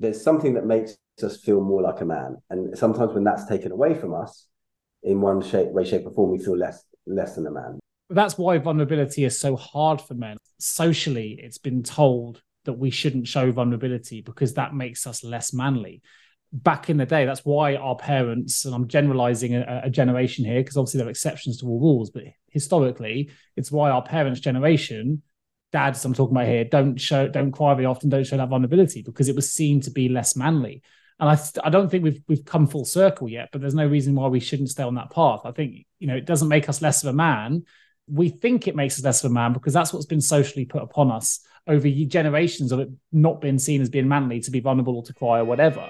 there's something that makes us feel more like a man. And sometimes when that's taken away from us in one shape, way, shape, or form, we feel less less than a man. That's why vulnerability is so hard for men. Socially, it's been told that we shouldn't show vulnerability because that makes us less manly. Back in the day, that's why our parents, and I'm generalizing a, a generation here because obviously there are exceptions to all rules, but historically, it's why our parents' generation, dads I'm talking about here, don't show, don't cry very often, don't show that vulnerability because it was seen to be less manly. And I, I don't think we've we've come full circle yet, but there's no reason why we shouldn't stay on that path. I think you know it doesn't make us less of a man. We think it makes us less of a man because that's what's been socially put upon us over generations of it not being seen as being manly to be vulnerable or to cry or whatever.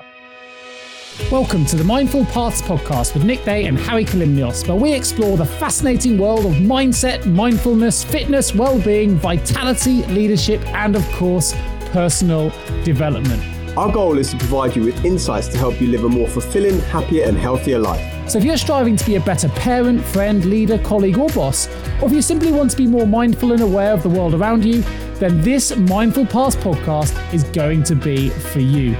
Welcome to the Mindful Paths podcast with Nick Day and Hari Kalymnios, where we explore the fascinating world of mindset, mindfulness, fitness, well-being, vitality, leadership, and of course, personal development. Our goal is to provide you with insights to help you live a more fulfilling, happier, and healthier life. So, if you're striving to be a better parent, friend, leader, colleague, or boss, or if you simply want to be more mindful and aware of the world around you, then this Mindful Paths podcast is going to be for you.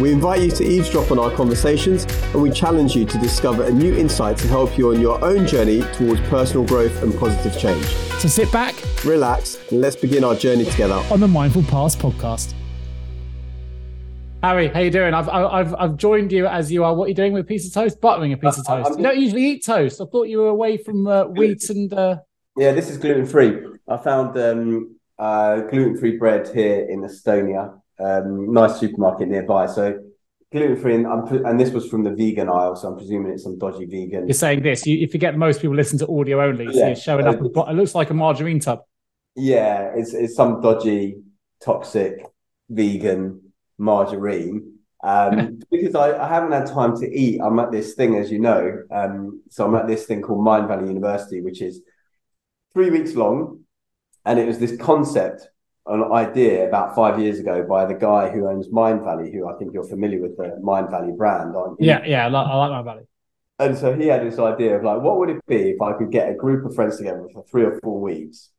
We invite you to eavesdrop on our conversations and we challenge you to discover a new insight to help you on your own journey towards personal growth and positive change. So sit back, relax, and let's begin our journey together on the Mindful Paths podcast. Hari, how you doing? I've I've I've joined you as you are. What are you doing with a piece of toast? Buttering a piece of uh, toast. you don't usually eat toast. I thought you were away from uh, wheat and. Uh... Yeah, this is gluten free. I found um, uh, gluten free bread here in Estonia. Um, nice supermarket nearby. So gluten free, and, and, this was from the vegan aisle. So I'm presuming it's some dodgy vegan. You're saying this. You, you forget most people listen to audio only. So yeah. you're showing up. it looks like a margarine tub. Yeah, it's it's some dodgy, toxic vegan margarine um, because I, I, haven't had time to eat. I'm at this thing, as you know. Um, so I'm at this thing called Mindvalley University, which is three weeks long. And it was this concept, an idea about five years ago by the guy who owns Mindvalley, who I think you're familiar with the Mindvalley brand, aren't you? Yeah, yeah, I like, I like Mindvalley. And so he had this idea of like, what would it be if I could get a group of friends together for three or four weeks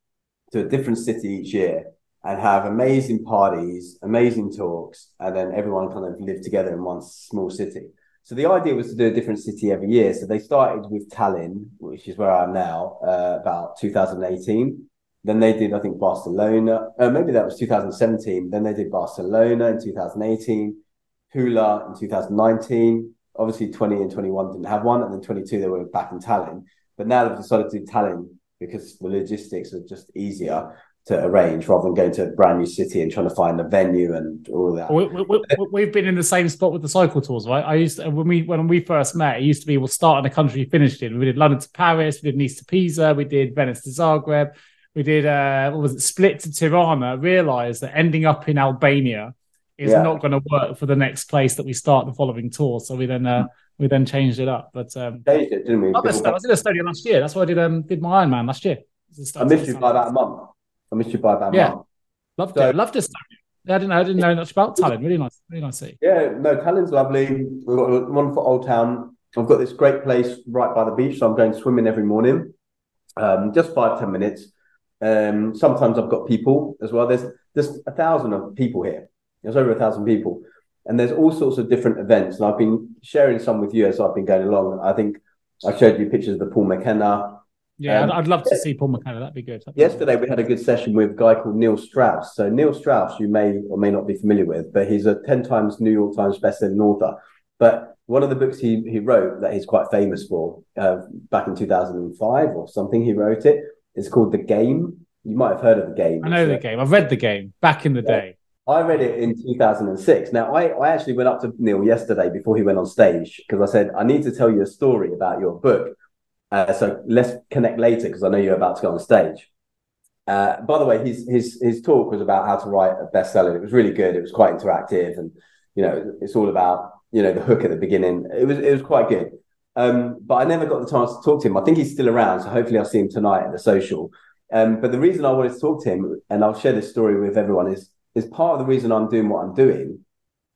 to a different city each year and have amazing parties, amazing talks, and then everyone kind of live together in one small city. So the idea was to do a different city every year. So they started with Tallinn, which is where I am now, uh, about 2018. Then they did, I think, Barcelona. Uh, maybe that was 2017. Then they did Barcelona in 2018, Pula in 2019. Obviously, 20 and 21 didn't have one, and then 22 they were back in Tallinn. But now they've decided to do Tallinn because the logistics are just easier to arrange rather than going to a brand new city and trying to find a venue and all that. We, have been in the same spot with the cycle tours, right? I used to, when we when we first met, it used to be we'll start in a country finished in. We did London to Paris, we did Nice to Pisa, we did Venice to Zagreb, we did uh, what was it, Split to Tirana. Realised that ending up in Albania is yeah. not going to work for the next place that we start the following tour. So we then uh, we then changed it up. But um, changed it, didn't we? I was in Estonia last year. That's why I did um, did my Ironman last year. I missed you by about a month. I missed you by about yeah. month. Loved so, it. Loved it. I didn't know. I didn't know much about Tallinn. Really nice. Really nice city. Yeah, no, Tallinn's lovely. We've got a wonderful old town. I've got this great place right by the beach, so I'm going swimming every morning. Um, just five ten minutes. Um, sometimes I've got people as well. There's there's a thousand of people here. There's over a thousand people, and there's all sorts of different events. And I've been sharing some with you as I've been going along. I think I showed you pictures of the Paul McKenna yeah, um, I'd, love to see Paul McKenna. That'd be good. That'd be yesterday, good. we had a good session with a guy called Neil Strauss. So, Neil Strauss, you may or may not be familiar with, but he's a 10 times New York Times bestselling author. But one of the books he, he wrote that he's quite famous for uh, back in 2005 or something, he wrote it. It's called The Game. You might have heard of The Game. I know The Game. I've read The Game back in the yeah. day. I read it in 2006. Now, I, I actually went up to Neil yesterday before he went on stage because I said, I need to tell you a story about your book. Uh, so let's connect later because I know you're about to go on stage. Uh, by the way, his his his talk was about how to write a bestseller. It was really good. It was quite interactive, and you know, it's all about you know the hook at the beginning. It was it was quite good. Um, but I never got the chance to talk to him. I think he's still around, so hopefully I'll see him tonight at the social. Um, but the reason I wanted to talk to him, and I'll share this story with everyone, is is part of the reason I'm doing what I'm doing.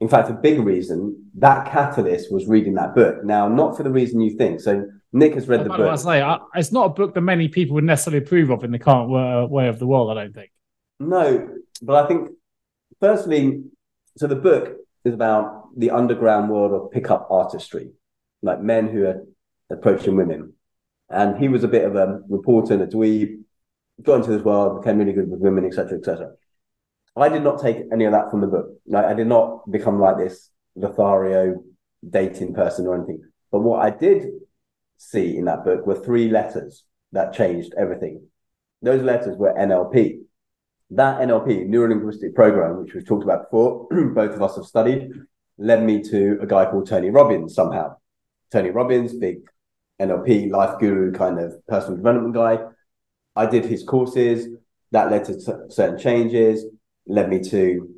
In fact, a big reason that catalyst was reading that book. Now, not for the reason you think. So Nick has read the book. Say, I, it's not a book that many people would necessarily approve of in the current way of the world. I don't think. No, but I think firstly, so the book is about the underground world of pickup artistry, like men who are approaching women. And he was a bit of a reporter and a dweeb, got into this world, became really good with women, etc., etc. I did not take any of that from the book. Like, I did not become like this Lothario dating person or anything. But what I did see in that book were three letters that changed everything. Those letters were NLP. That NLP, neuro linguistic program, which we've talked about before, both of us have studied, led me to a guy called Tony Robbins somehow. Tony Robbins, big NLP life guru kind of personal development guy. I did his courses. That led to certain changes, led me to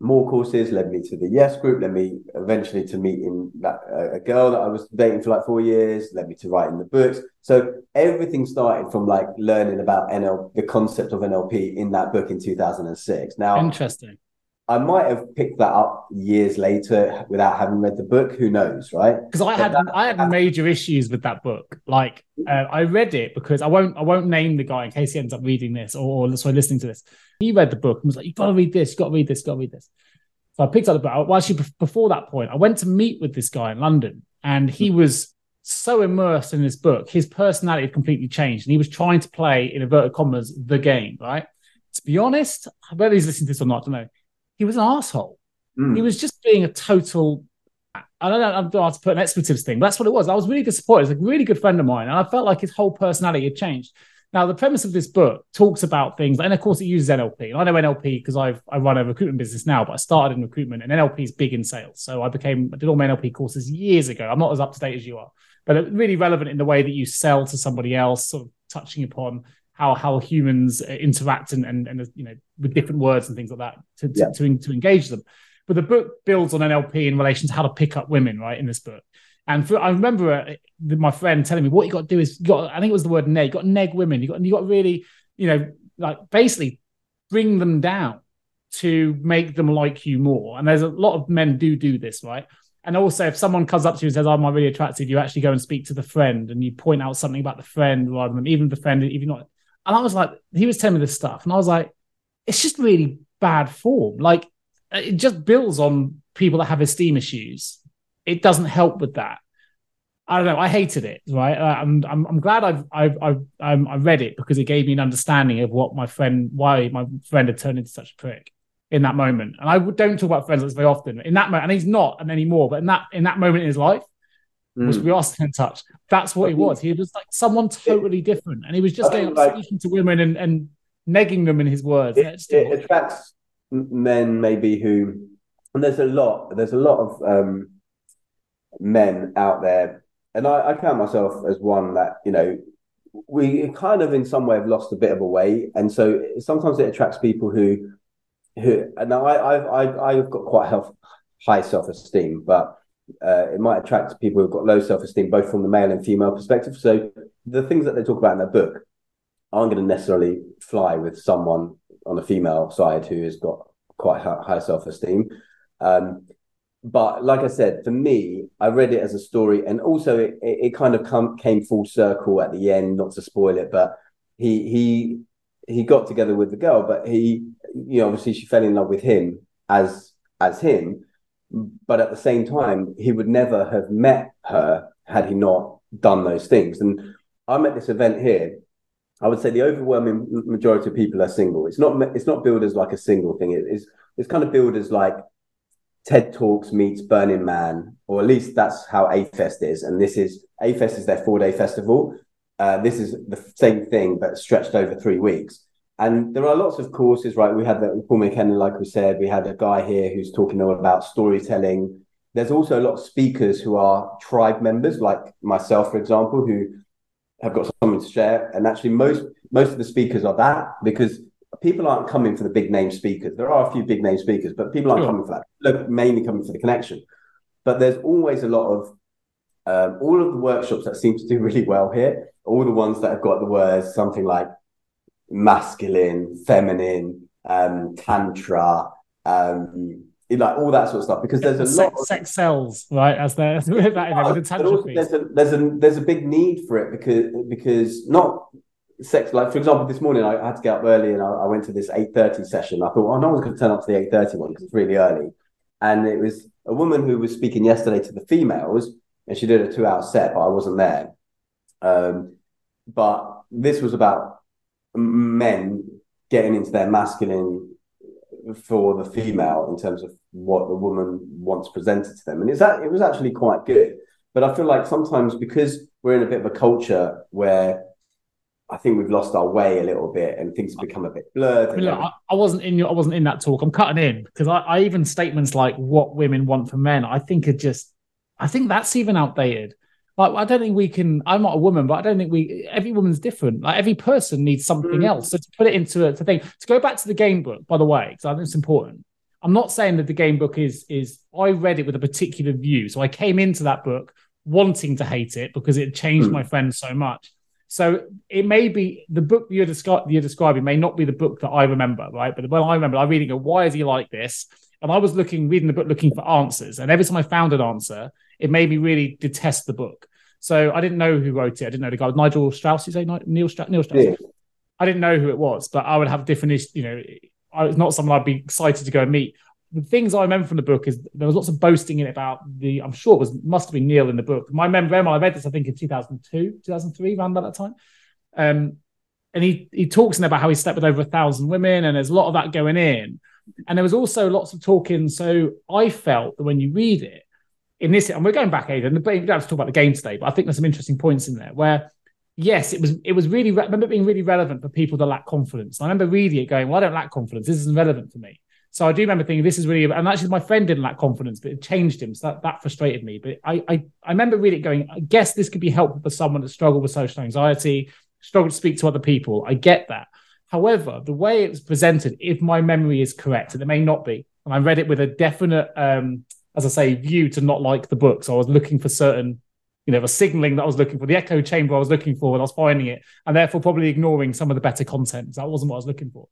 more courses, led me to the Yes group, led me eventually to meeting that uh, a girl that I was dating for like four years, led me to writing the books. So everything started from like learning about NLP, the concept of NLP in that book in 2006. Now, interesting. I might have picked that up years later without having read the book. Who knows, right? Because I had that, I had major issues with that book. Like uh, I read it because I won't I won't name the guy in case he ends up reading this or, or sorry listening to this. He read the book and was like, "You got to read this. You got to read this. You Got to read this." So I picked up the book. Well, actually, before that point, I went to meet with this guy in London, and he hmm. was so immersed in this book, his personality had completely changed, and he was trying to play in inverted commas the game. Right? To be honest, whether he's listening to this or not, I don't know he was an asshole. Mm. He was just being a total. I don't know. I don't have to put an expletives thing, but that's what it was. I was really disappointed. He's a really good friend of mine, and I felt like his whole personality had changed. Now, the premise of this book talks about things, and of course, it uses NLP. And I know NLP because I've I run a recruitment business now, but I started in recruitment, and NLP is big in sales. So I became I did all my NLP courses years ago. I'm not as up to date as you are, but really relevant in the way that you sell to somebody else, sort of touching upon how how humans interact and, and, and you know with different words and things like that to to, yeah. to, to engage them. But the book builds on NLP in relation to how to pick up women, right? In this book, and for, I remember uh, my friend telling me what you got to do is you got I think it was the word neg, you got to neg women, you got you got to really you know like basically bring them down to make them like you more. And there's a lot of men do do this, right? And also, if someone comes up to you and says, "Oh, am I really attracted?" You actually go and speak to the friend, and you point out something about the friend rather than even the friend, you're not and I was like, he was telling me this stuff, and I was like, it's just really bad form. Like it just builds on people that have esteem issues. It doesn't help with that. I don't know. I hated it. Right. Uh, I'm, I'm, I'm glad I've, I've, I've um, I read it because it gave me an understanding of what my friend, why my friend had turned into such a prick in that moment. And I don't talk about friends very often in that moment, and he's not anymore. But in that, in that moment in his life, mm. which we are still in touch. That's what he was. He was like someone totally different, and he was just like, speaking to women and, and negging them in his words. It, it attracts men maybe who, and there's a lot. There's a lot of um, men out there, and I, I count myself as one that you know we kind of in some way have lost a bit of a way, and so sometimes it attracts people who who. Now I I've I've, I've got quite health, high self esteem, but uh, it might attract people who've got low self esteem, both from the male and female perspective. So the things that they talk about in their book aren't going to necessarily fly with someone on the female side who has got quite high self esteem. Um, but like I said, for me, I read it as a story, and also it, it, it kind of come, came full circle at the end. Not to spoil it, but he he he got together with the girl, but he you know obviously she fell in love with him as as him but at the same time, he would never have met her had he not done those things. And I'm at this event here. I would say the overwhelming majority of people are single. It's not it's not billed as like a single thing. It is it's kind of billed as like TED Talks meets Burning Man, or at least that's how A-Fest is. And this is A-Fest is their four day festival. Uh, this is the same thing but stretched over three weeks. And there are lots of courses, right? We had the Paul McKenna, like we said, we had a guy here who's talking about storytelling. There's also a lot of speakers who are tribe members, like myself, for example, who have got something to share. And actually, most most of the speakers are that because people aren't coming for the big name speakers. There are a few big name speakers, but people aren't coming for that. Look, mainly coming for the connection. But there's always a lot of um, all of the workshops that seem to do really well here. All the ones that have got the words something like masculine, feminine, um, tantra, um, like all that sort of stuff. Because there's a sex, lot of sex sells, right? As there, as with the there's a there's a there's a big need for it because because not sex like for example this morning I, had to get up early and I, I went to this 8.30 session I thought oh no one's going to turn up to the 8.30 one because it's really early and it was a woman who was speaking yesterday to the females, and she did a two-hour set, but I wasn't there. Um, but this was about men getting into their masculine for the female in terms of what the woman wants presented to them, and it's that it was actually quite good. But I feel like sometimes because we're in a bit of a culture where I think we've lost our way a little bit, and things have become a bit blurred. I, mean, look, I, I wasn't in your, I wasn't in that talk. I'm cutting in because I, I even statements like what women want from men, I think are just, I think that's even outdated. Like, I don't think we can. I'm not a woman, but I don't think we. Every woman's different. Like every person needs something mm. else. So to put it into a to thing to go back to the game book, by the way, because I think it's important. I'm not saying that the game book is is. I read it with a particular view, so I came into that book wanting to hate it because it changed mm. my friend so much. So it may be the book you're, descri- you're, describing may not be the book that I remember, right? But when I remember, I reading it, why is he like this? And I was looking, reading the book, looking for answers. And every time I found an answer, it made me really detest the book. So I didn't know who wrote it. I didn't know the guy, Nigel Strauss. You say Neil Strauss? Neil Strauss. Yeah. I didn't know who it was, but I would have different, you know, it's not someone I'd be excited to go and meet the things I remember from the book is there was lots of boasting in it about the. I'm sure it was must have been Neil in the book. My memory, I read this I think in 2002, 2003, around about that time. Um, and he he talks in about how he slept with over a thousand women, and there's a lot of that going in. And there was also lots of talking. So I felt that when you read it in this, and we're going back, Aidan, but we don't have to talk about the game today, but I think there's some interesting points in there where yes, it was it was really I remember being really relevant for people that lack confidence. I remember reading it going, well, I don't lack confidence. This isn't relevant for me. So I do remember thinking this is really, and actually my friend didn't lack confidence, but it changed him. So that, that frustrated me. But I, I, I remember reading it going, I guess this could be helpful for someone that struggled with social anxiety, struggled to speak to other people. I get that. However, the way it was presented, if my memory is correct, and it may not be, and I read it with a definite, um, as I say, view to not like the book. So I was looking for certain, you know, the signaling that I was looking for, the echo chamber I was looking for, and I was finding it, and therefore probably ignoring some of the better content. That wasn't what I was looking for.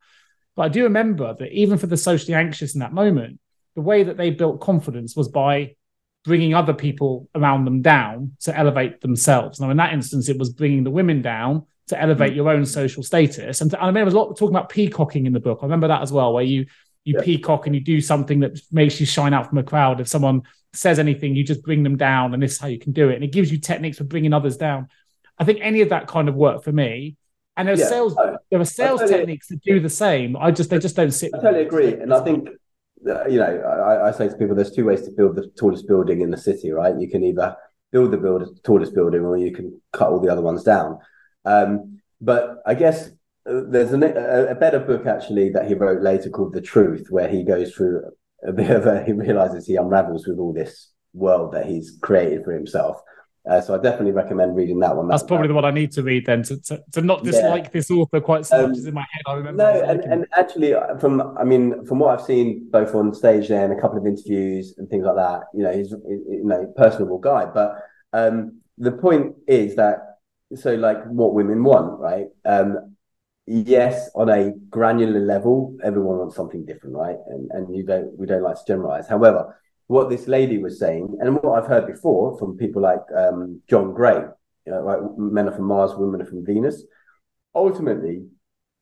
But I do remember that even for the socially anxious in that moment, the way that they built confidence was by bringing other people around them down to elevate themselves. Now, in that instance, it was bringing the women down to elevate mm. your own social status. And, to, I remember a lot talking about peacocking in the book. I remember that as well, where you you yeah. peacock and you do something that makes you shine out from a crowd. If someone says anything, you just bring them down, and this is how you can do it. And it gives you techniques for bringing others down. I think any of that kind of work for me and there are yeah, sales I, there are sales totally, techniques that do the same. I just they just don't sit. I totally agree, and I think you know I, I, say to people, there's two ways to build the tallest building in the city, right? You can either build the build, tallest building, or you can cut all the other ones down. Um, but I guess there's a, a, better book actually that he wrote later called The Truth, where he goes through a bit of a he realizes he unravels with all this world that he's created for himself uh, so I definitely recommend reading that one. That's that, probably the one I need to read then to, to, to not dislike yeah. this author quite so um, much as in my head. I remember. No, and, and, actually, uh, from I mean, from what I've seen both on stage there and a couple of interviews and things like that, you know, he's you know personable guy. But um, the point is that so like what women want, right? Um, yes, on a granular level, everyone wants something different, right? And and you don't we don't like to generalize. However what this lady was saying, and what I've heard before from people like um, John Gray, you know, right, men are from Mars, women are from Venus. Ultimately,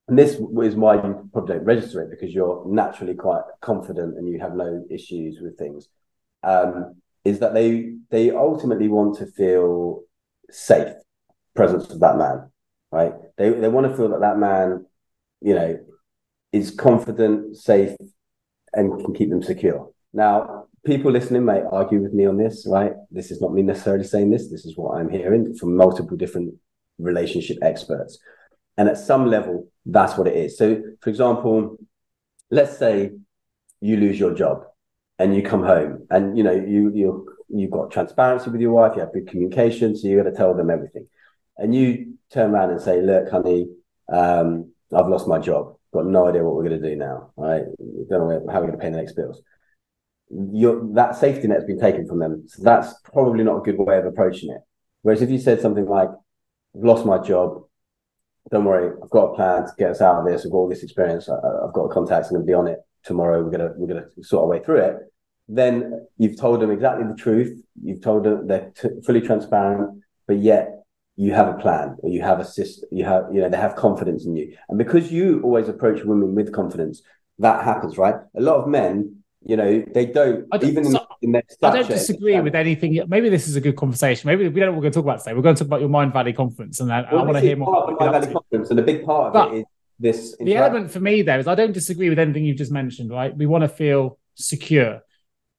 and this is why you probably don't register it because you're naturally quite confident and you have no issues with things. Um, is that they they ultimately want to feel safe presence of that man, right? They they want to feel that that man, you know, is confident, safe, and can keep them secure. Now, people listening may argue with me on this, right? This is not me necessarily saying this. This is what I'm hearing from multiple different relationship experts. And at some level, that's what it is. So, for example, let's say you lose your job and you come home and you know you you you've got transparency with your wife, you have good communication, so you're going to tell them everything. And you turn around and say, "Look, honey, um, I've lost my job. Got no idea what we're going to do now. Right? Don't know how we're going to pay the next bills." your that safety net has been taken from them. So that's probably not a good way of approaching it. Whereas if you said something like, I've lost my job, don't worry, I've got a plan to get us out of this, I've got all this experience, I, have got contacts, I'm gonna be on it tomorrow, we're gonna we're gonna sort our way through it. Then you've told them exactly the truth, you've told them they're t- fully transparent, but yet you have a plan or you have a system, you have, you know, they have confidence in you. And because you always approach women with confidence, that happens, right? A lot of men You know, they don't, I don't- even so- in their I don't disagree with anything. Maybe this is a good conversation. Maybe we don't know what we're going to talk about today. We're going to talk about your Mindvalley conference, and I, I want to hear more. part about of what my you're up Valley conference, and a big part of But it is this. The element for me there is I don't disagree with anything you've just mentioned, right? We want to feel secure.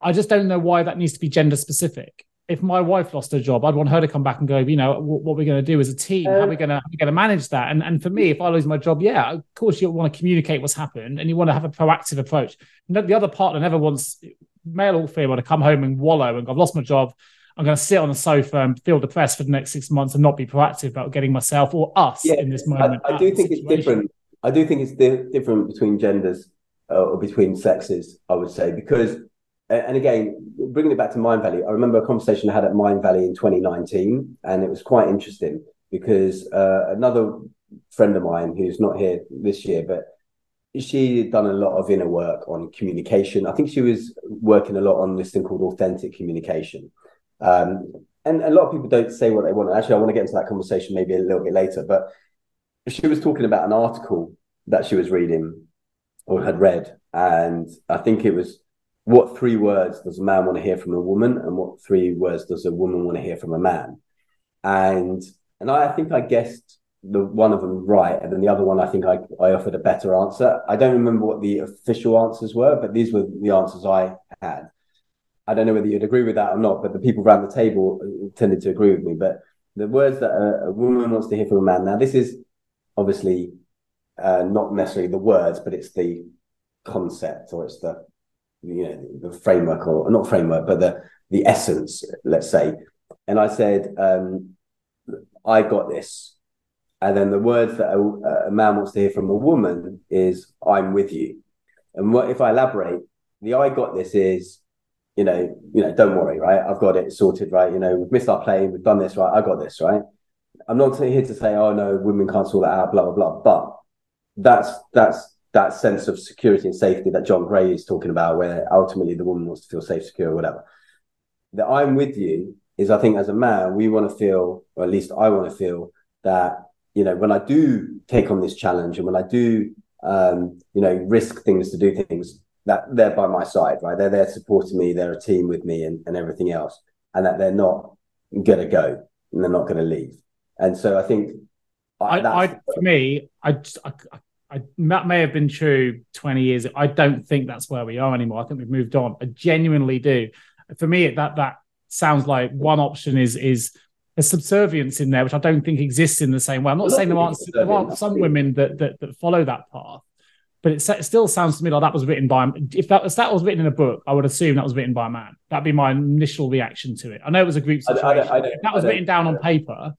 I just don't know why that needs to be gender specific. If my wife lost her job, I'd want her to come back and go, you know, what, what we're going to do as a team, how are we going to going to manage that? And and for me, if I lose my job, yeah, of course you want to communicate what's happened and you want to have a proactive approach. No, the other partner never wants male or female to come home and wallow and go, I've lost my job. I'm going to sit on the sofa and feel depressed for the next six months and not be proactive about getting myself or us Yeah, in this I, moment. I out do think it's different. I do think it's di- different between genders uh, or between sexes. I would say because, and again, bringing it back to Mindvalley, I remember a conversation I had at Mindvalley in 2019, and it was quite interesting because uh, another friend of mine who's not here this year, but she had done a lot of inner work on communication. I think she was working a lot on this thing called authentic communication. Um, and a lot of people don't say what they want. Actually, I want to get into that conversation maybe a little bit later, but she was talking about an article that she was reading or had read, and I think it was what three words does a man want to hear from a woman, and what three words does a woman want to hear from a man? And and I, I think I guessed the one of them right, and then the other one I think I, I offered a better answer. I don't remember what the official answers were, but these were the answers I had. I don't know whether you'd agree with that or not, but the people around the table uh, tended to agree with me. But the words that a, a woman wants to hear from a man. Now, this is obviously uh, not necessarily the words, but it's the concept or it's the you know the framework or not framework, but the the essence, let's say. And I said, um, I got this. And then the words that a, a man wants to hear from a woman is "I'm with you." And what if I elaborate? The "I got this" is, you know, you know, don't worry, right? I've got it sorted, right? You know, we've missed our plane, we've done this, right? I got this, right? I'm not here to say, oh no, women can't sort that out, blah blah blah. But that's that's that sense of security and safety that John Gray is talking about, where ultimately the woman wants to feel safe, secure, whatever. The "I'm with you" is, I think, as a man, we want to feel, or at least I want to feel that you know when I do take on this challenge and when I do um, you know risk things to do things that they're by my side, right? They're there supporting me, they're a team with me, and, and everything else, and that they're not gonna go and they're not gonna leave. And so I think I, I for me, I, just, I, I, I that may have been true twenty years. I don't think that's where we are anymore. I think we've moved on. I genuinely do. For me, that that sounds like one option is is a subservience in there, which I don't think exists in the same way. I'm not saying there aren't there aren't some women that, that that follow that path, but it, it still sounds to me like that was written by if that if that was written in a book, I would assume that was written by a man. That'd be my initial reaction to it. I know it was a group I don't- I I that was I written down on paper,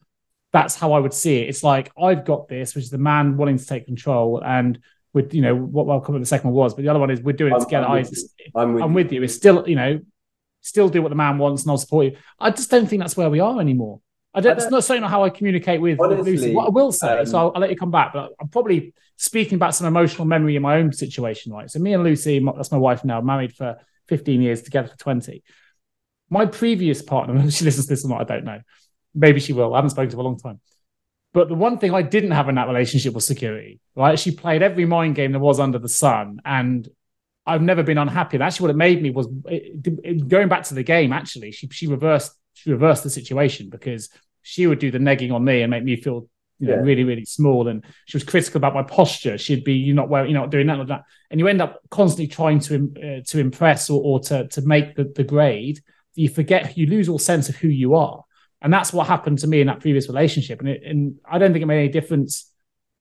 that's how I would see it. It's like I've got this, which is the man wanting to take control, and with you know what well, come the second one was, but the other one is we're doing it I'm- together. I'm I, with you. I'm with I'm with you. It's still you know still do what the man wants, and I'll support you. I just don't think that's where we are anymore. I don't. I It's not certainly not how I communicate with, with Lucy. What I will say, um, so I'll, I'll let you come back, but I'm probably speaking about some emotional memory in my own situation, right? So me and Lucy, my- that's my wife now, married for 15 years, together for 20. My previous partner, she listens to this or not, I don't know. Maybe she will. I haven't spoken to her for a long time. But the one thing I didn't have in that relationship was security, right? She played every mind game there was under the sun. And I've never been unhappy. And actually, what it made me was it, it- going back to the game. Actually, she she reversed she reversed the situation because she would do the negging on me and make me feel you know Yeah. really really small. And she was critical about my posture. She'd be you're not wearing you know not doing that or that. And you end up constantly trying to uh, to impress or, or to to make the, the grade. You forget you lose all sense of who you are. And that's what happened to me in that previous relationship. And, it, and I don't think it made any difference.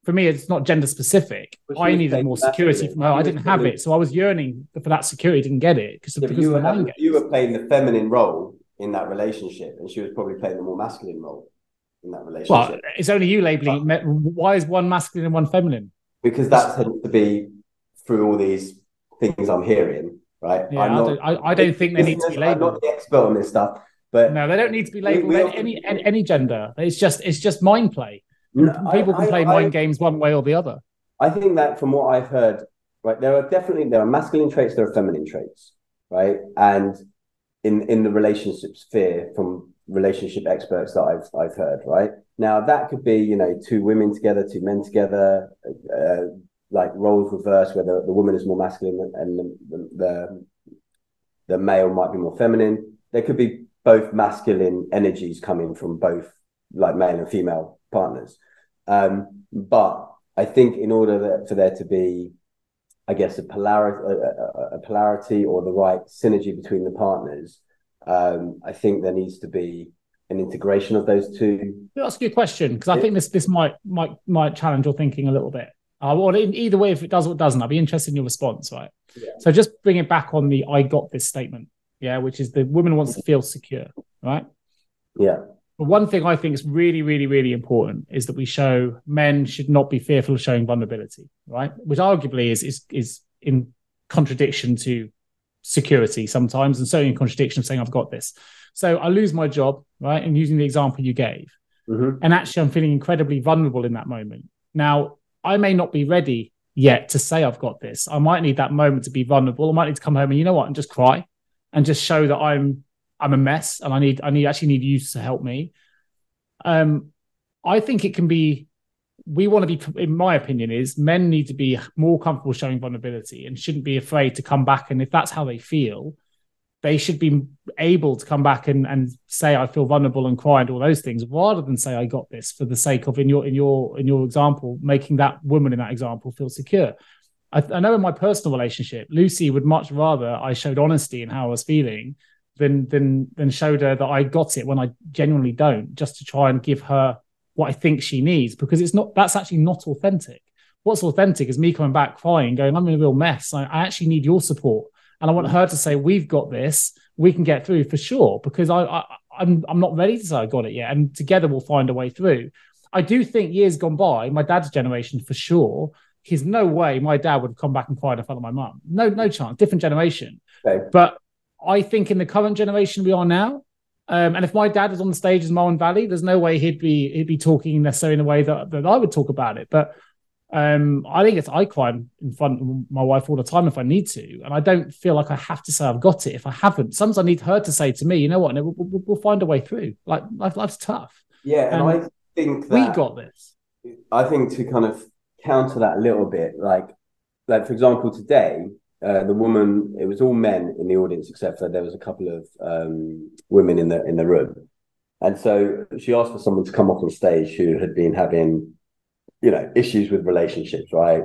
For me, it's not gender specific. I needed more security from her. I didn't have it. So I was yearning for that security, didn't get it because, Yeah, because you were, having- you were playing the feminine role in that relationship, and she was probably playing the more masculine role in that relationship. Well, it's only you labeling. it. Why is one masculine and one feminine? because that tends to be through all these things I'm hearing, right? Yeah, I'm I don't, I, I don't think they need to be listeners, I'm labeled. not the expert on this stuff, but No, they don't need to be labeled we any, often- any gender. It's just it's just mind play. No, People I- can I- play I- mind games one way or the other. I think that from what I've heard, right, there are definitely there are masculine traits, there are feminine traits, right? And in in the relationship sphere, from relationship experts that I've I've heard, right? Now that could be you know two women together, two men together, uh, like roles reversed, where the, the woman is more masculine and the, the the male might be more feminine. There could be both masculine energies coming from both like male and female partners. Um, but I think in order that, for there to be, I guess, a polarity, a, a, polarity or the right synergy between the partners, um, I think there needs to be an integration of those two. Let me ask you a question because I think this this might might might challenge your thinking a little bit. Uh, or in, either way, if it does or doesn't, I'd be interested in your response, right? Yeah. So just bring it back on the "I got this" statement, yeah, which is the woman wants to feel secure, right? Yeah. But one thing I think is really, really, really important is that we show men should not be fearful of showing vulnerability, right? Which arguably is is is in contradiction to security sometimes, and certainly in contradiction of saying I've got this. So I lose my job, right? And using the example you gave, mm-hmm. and actually I'm feeling incredibly vulnerable in that moment. Now I may not be ready yet to say I've got this. I might need that moment to be vulnerable. I might need to come home and you know what, and just cry and just show that I'm I'm a mess and I need I need actually need you to help me. Um, I think it can be. We want to be, in my opinion, is men need to be more comfortable showing vulnerability and shouldn't be afraid to come back. And if that's how they feel, they should be able to come back and, and say I feel vulnerable and cry and all those things, rather than say I got this for the sake of in your in your in your example making that woman in that example feel secure. I, I know in my personal relationship, Lucy would much rather I showed honesty in how I was feeling than than than showed her that I got it when I genuinely don't, just to try and give her what I think she needs because it's not that's actually not authentic. What's authentic is me coming back crying, going, I'm in a real mess. I, I actually need your support. And I want her to say, We've got this, we can get through for sure, because I, I I'm I'm not ready to say I got it yet. And together we'll find a way through. I do think years gone by, my dad's generation for sure, he's no way my dad would have come back and cry in front of my mum. No, no chance. Different generation. Okay. But I think in the current generation we are now, um, and if my dad was on the stage as Mindvalley, there's no way he'd be he'd be talking necessarily in a way that, that I would talk about it. But um, I think it's I cry in front of my wife all the time if I need to, and I don't feel like I have to say I've got it if I haven't. Sometimes I need her to say to me, you know what, we'll, we'll, we'll find a way through. Like life, life's tough. Yeah, and, and I think we got this. I think to kind of counter that a little bit, like like for example, today uh, the woman it was all men in the audience except for there was a couple of um, women in the in the room. And so she asked for someone to come up on stage who had been having you know issues with relationships right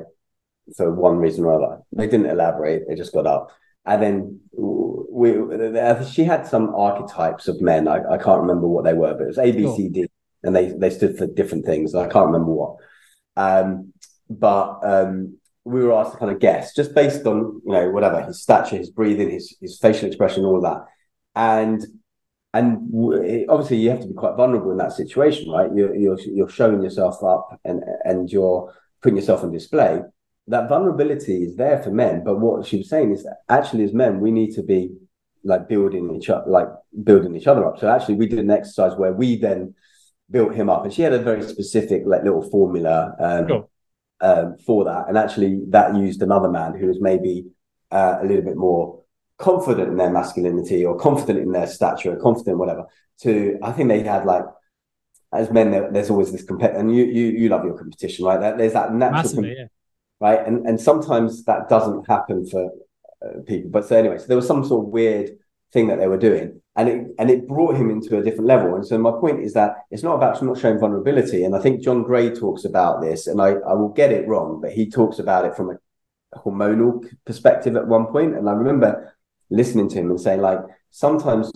for one reason or other they didn't elaborate they just got up. And then we she had some archetypes of men. I, I can't remember what they were but it was a b c d and they they stood for different things. I can't remember what um, but um, we were asked to kind of guess just based on you know whatever his stature, his breathing, his his facial expression, all that, and and obviously you have to be quite vulnerable in that situation, right? You're you're you're showing yourself up and and you're putting yourself on display. That vulnerability is there for men, but what she was saying is that actually as men we need to be like building each other, like building each other up. So actually we did an exercise where we then built him up, and she had a very specific like little formula. Um, um, for that. And actually, that used another man who was maybe uh, a little bit more confident in their masculinity or confident in their stature or confident whatever. To I think they had like as men, there, there's always this competition, and you you you love your competition, right? That, there's that natural, Massively, yeah. right? And and sometimes that doesn't happen for uh, people. But so anyway, so there was some sort of weird thing that they were doing, and it and it brought him into a different level. And so my point is that it's not about not showing vulnerability. And I think John Gray talks about this, and I, I will get it wrong, but he talks about it from a hormonal perspective at one point. And I remember listening to him and saying, like, sometimes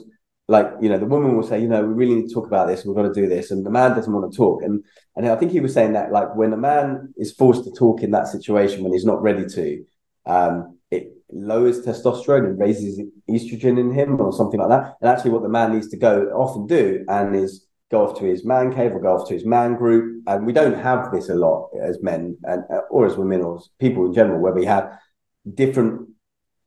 like you know the woman will say you know we really need to talk about this we've got to do this and the man doesn't want to talk and and i think he was saying that like when a man is forced to talk in that situation when he's not ready to um lowers testosterone and raises estrogen in him or something like that. And actually, what the man needs to go off and do and is go off to his man cave or go off to his man group. And we don't have this a lot as men and or as women or as people in general, where we have different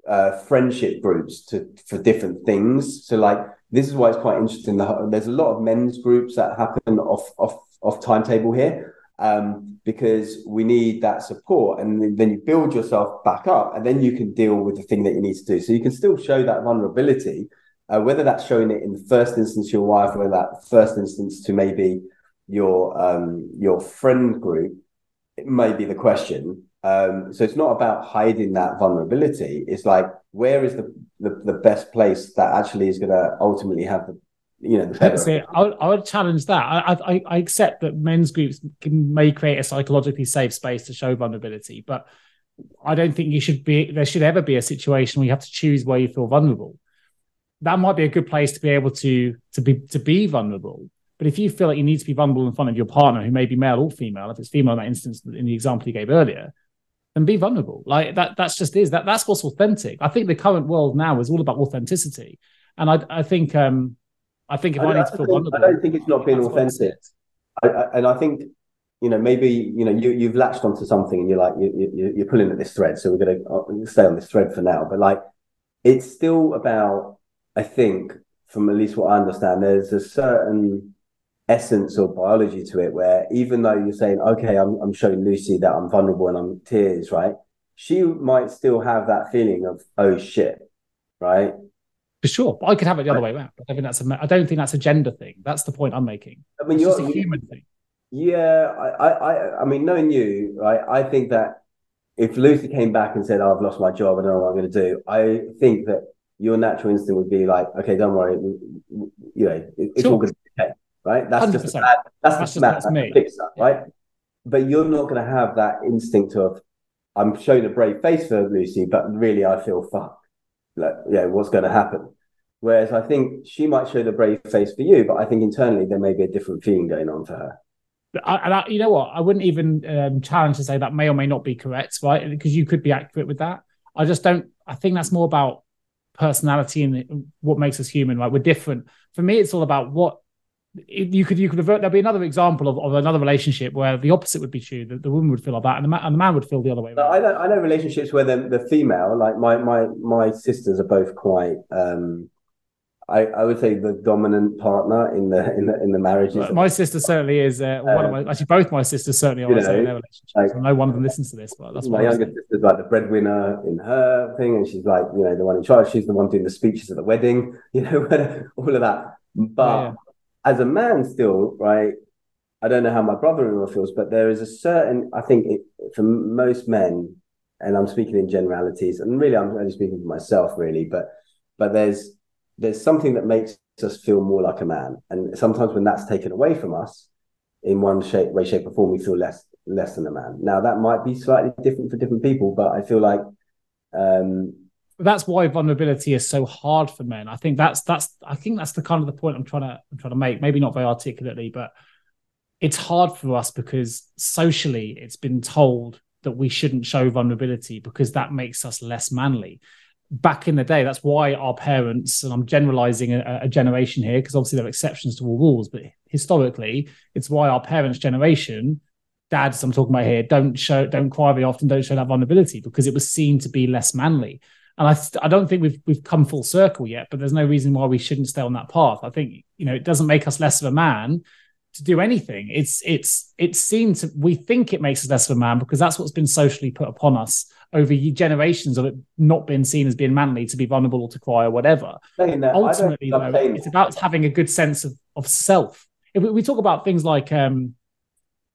uh, friendship groups to for different things. So like this is why it's quite interesting. There's a lot of men's groups that happen off off off timetable here um, because we need that support. And then you build yourself back up, and then you can deal with the thing that you need to do. So you can still show that vulnerability, uh, whether that's showing it in the first instance to your wife, or that first instance to maybe your um, your friend group. It may be the question. Um, so it's not about hiding that vulnerability. It's like where is the the, the best place that actually is going to ultimately have the you know the better. See, I, would, I would challenge that. I, I I accept that men's groups can, may create a psychologically safe space to show vulnerability, but I don't think you should be there should ever be a situation where you have to choose where you feel vulnerable. That might be a good place to be able to to be to be vulnerable. But if you feel like you need to be vulnerable in front of your partner, who may be male or female, if it's female in that instance in the example you gave earlier, then be vulnerable. Like that that's just is that that's what's authentic. I think the current world now is all about authenticity. And I I think um I think if I, I need to feel vulnerable, I don't think it's not being authentic. I, I, and I think you know, maybe you know you you've latched onto something and you're like you, you you're pulling at this thread. So we're going to uh, stay on this thread for now. But like, it's still about. I think, from at least what I understand, there's a certain essence or biology to it where even though you're saying, okay, I'm I'm showing Lucy that I'm vulnerable and I'm tears, right? She might still have that feeling of oh shit, right? For sure, but I could have it the other way around. I think that's a. I don't think that's a gender thing. That's the point I'm making. I mean, it's you're just a human thing. Yeah, I, I, I mean, knowing you, right? I think that if Lucy came back and said, oh, "I've lost my job, I don't know what I'm going to do," I think that your natural instinct would be like, "Okay, don't worry, you know, it's sure. all going to be okay." Right? That's 100%. just bad, that's, that's the that's, that's me. Fix that, yeah. right? But you're not going to have that instinct of, "I'm showing a brave face for Lucy, but really I feel fucked." Like, yeah, what's going to happen? Whereas I think she might show the brave face for you, but I think internally there may be a different feeling going on for her. I, I, you know what? I wouldn't even um, challenge to say that may or may not be correct, right? Because you could be accurate with that. I just don't. I think that's more about personality and what makes us human. Right? We're different. For me, it's all about what you could. You could avert. There'll be another example of, of another relationship where the opposite would be true. The, the woman would feel like that, and the, man, and the man would feel the other way. I know. I know relationships where the, the female, like my my my sisters, are both quite. um I, I would say the dominant partner in the in the in the marriage. Well, my sister certainly is. Uh, one of my actually both my sisters certainly are in their relationships. Like, no one of them listens to this, but that's my younger sister's like the breadwinner in her thing, and she's like you know the one in charge. She's the one doing the speeches at the wedding. You know all of that. But yeah. As a man, still right. I don't know how my brother-in-law feels, but there is a certain. I think it, for most men, and I'm speaking in generalities, and really I'm only speaking for myself, really. But but there's there's something that makes us feel more like a man. And sometimes when that's taken away from us in one shape, way, shape, or form, we feel less less than a man. Now that might be slightly different for different people, but I feel like um that's why vulnerability is so hard for men. I think that's that's I think that's the kind of the point I'm trying to I'm trying to make. Maybe not very articulately, but it's hard for us because socially it's been told that we shouldn't show vulnerability because that makes us less manly back in the day, that's why our parents, and I'm generalizing a, a generation here, because obviously there are exceptions to all rules, but historically, it's why our parents' generation, dads I'm talking about here, don't show, don't cry very often, don't show that vulnerability because it was seen to be less manly. And I, I don't think we've we've come full circle yet, but there's no reason why we shouldn't stay on that path. I think you know it doesn't make us less of a man to do anything. It's it's it's seen to we think it makes us less of a man because that's what's been socially put upon us over generations of it not being seen as being manly to be vulnerable or to cry or whatever. Ultimately, though, it's about having a good sense of, of self. If we, we talk about things like um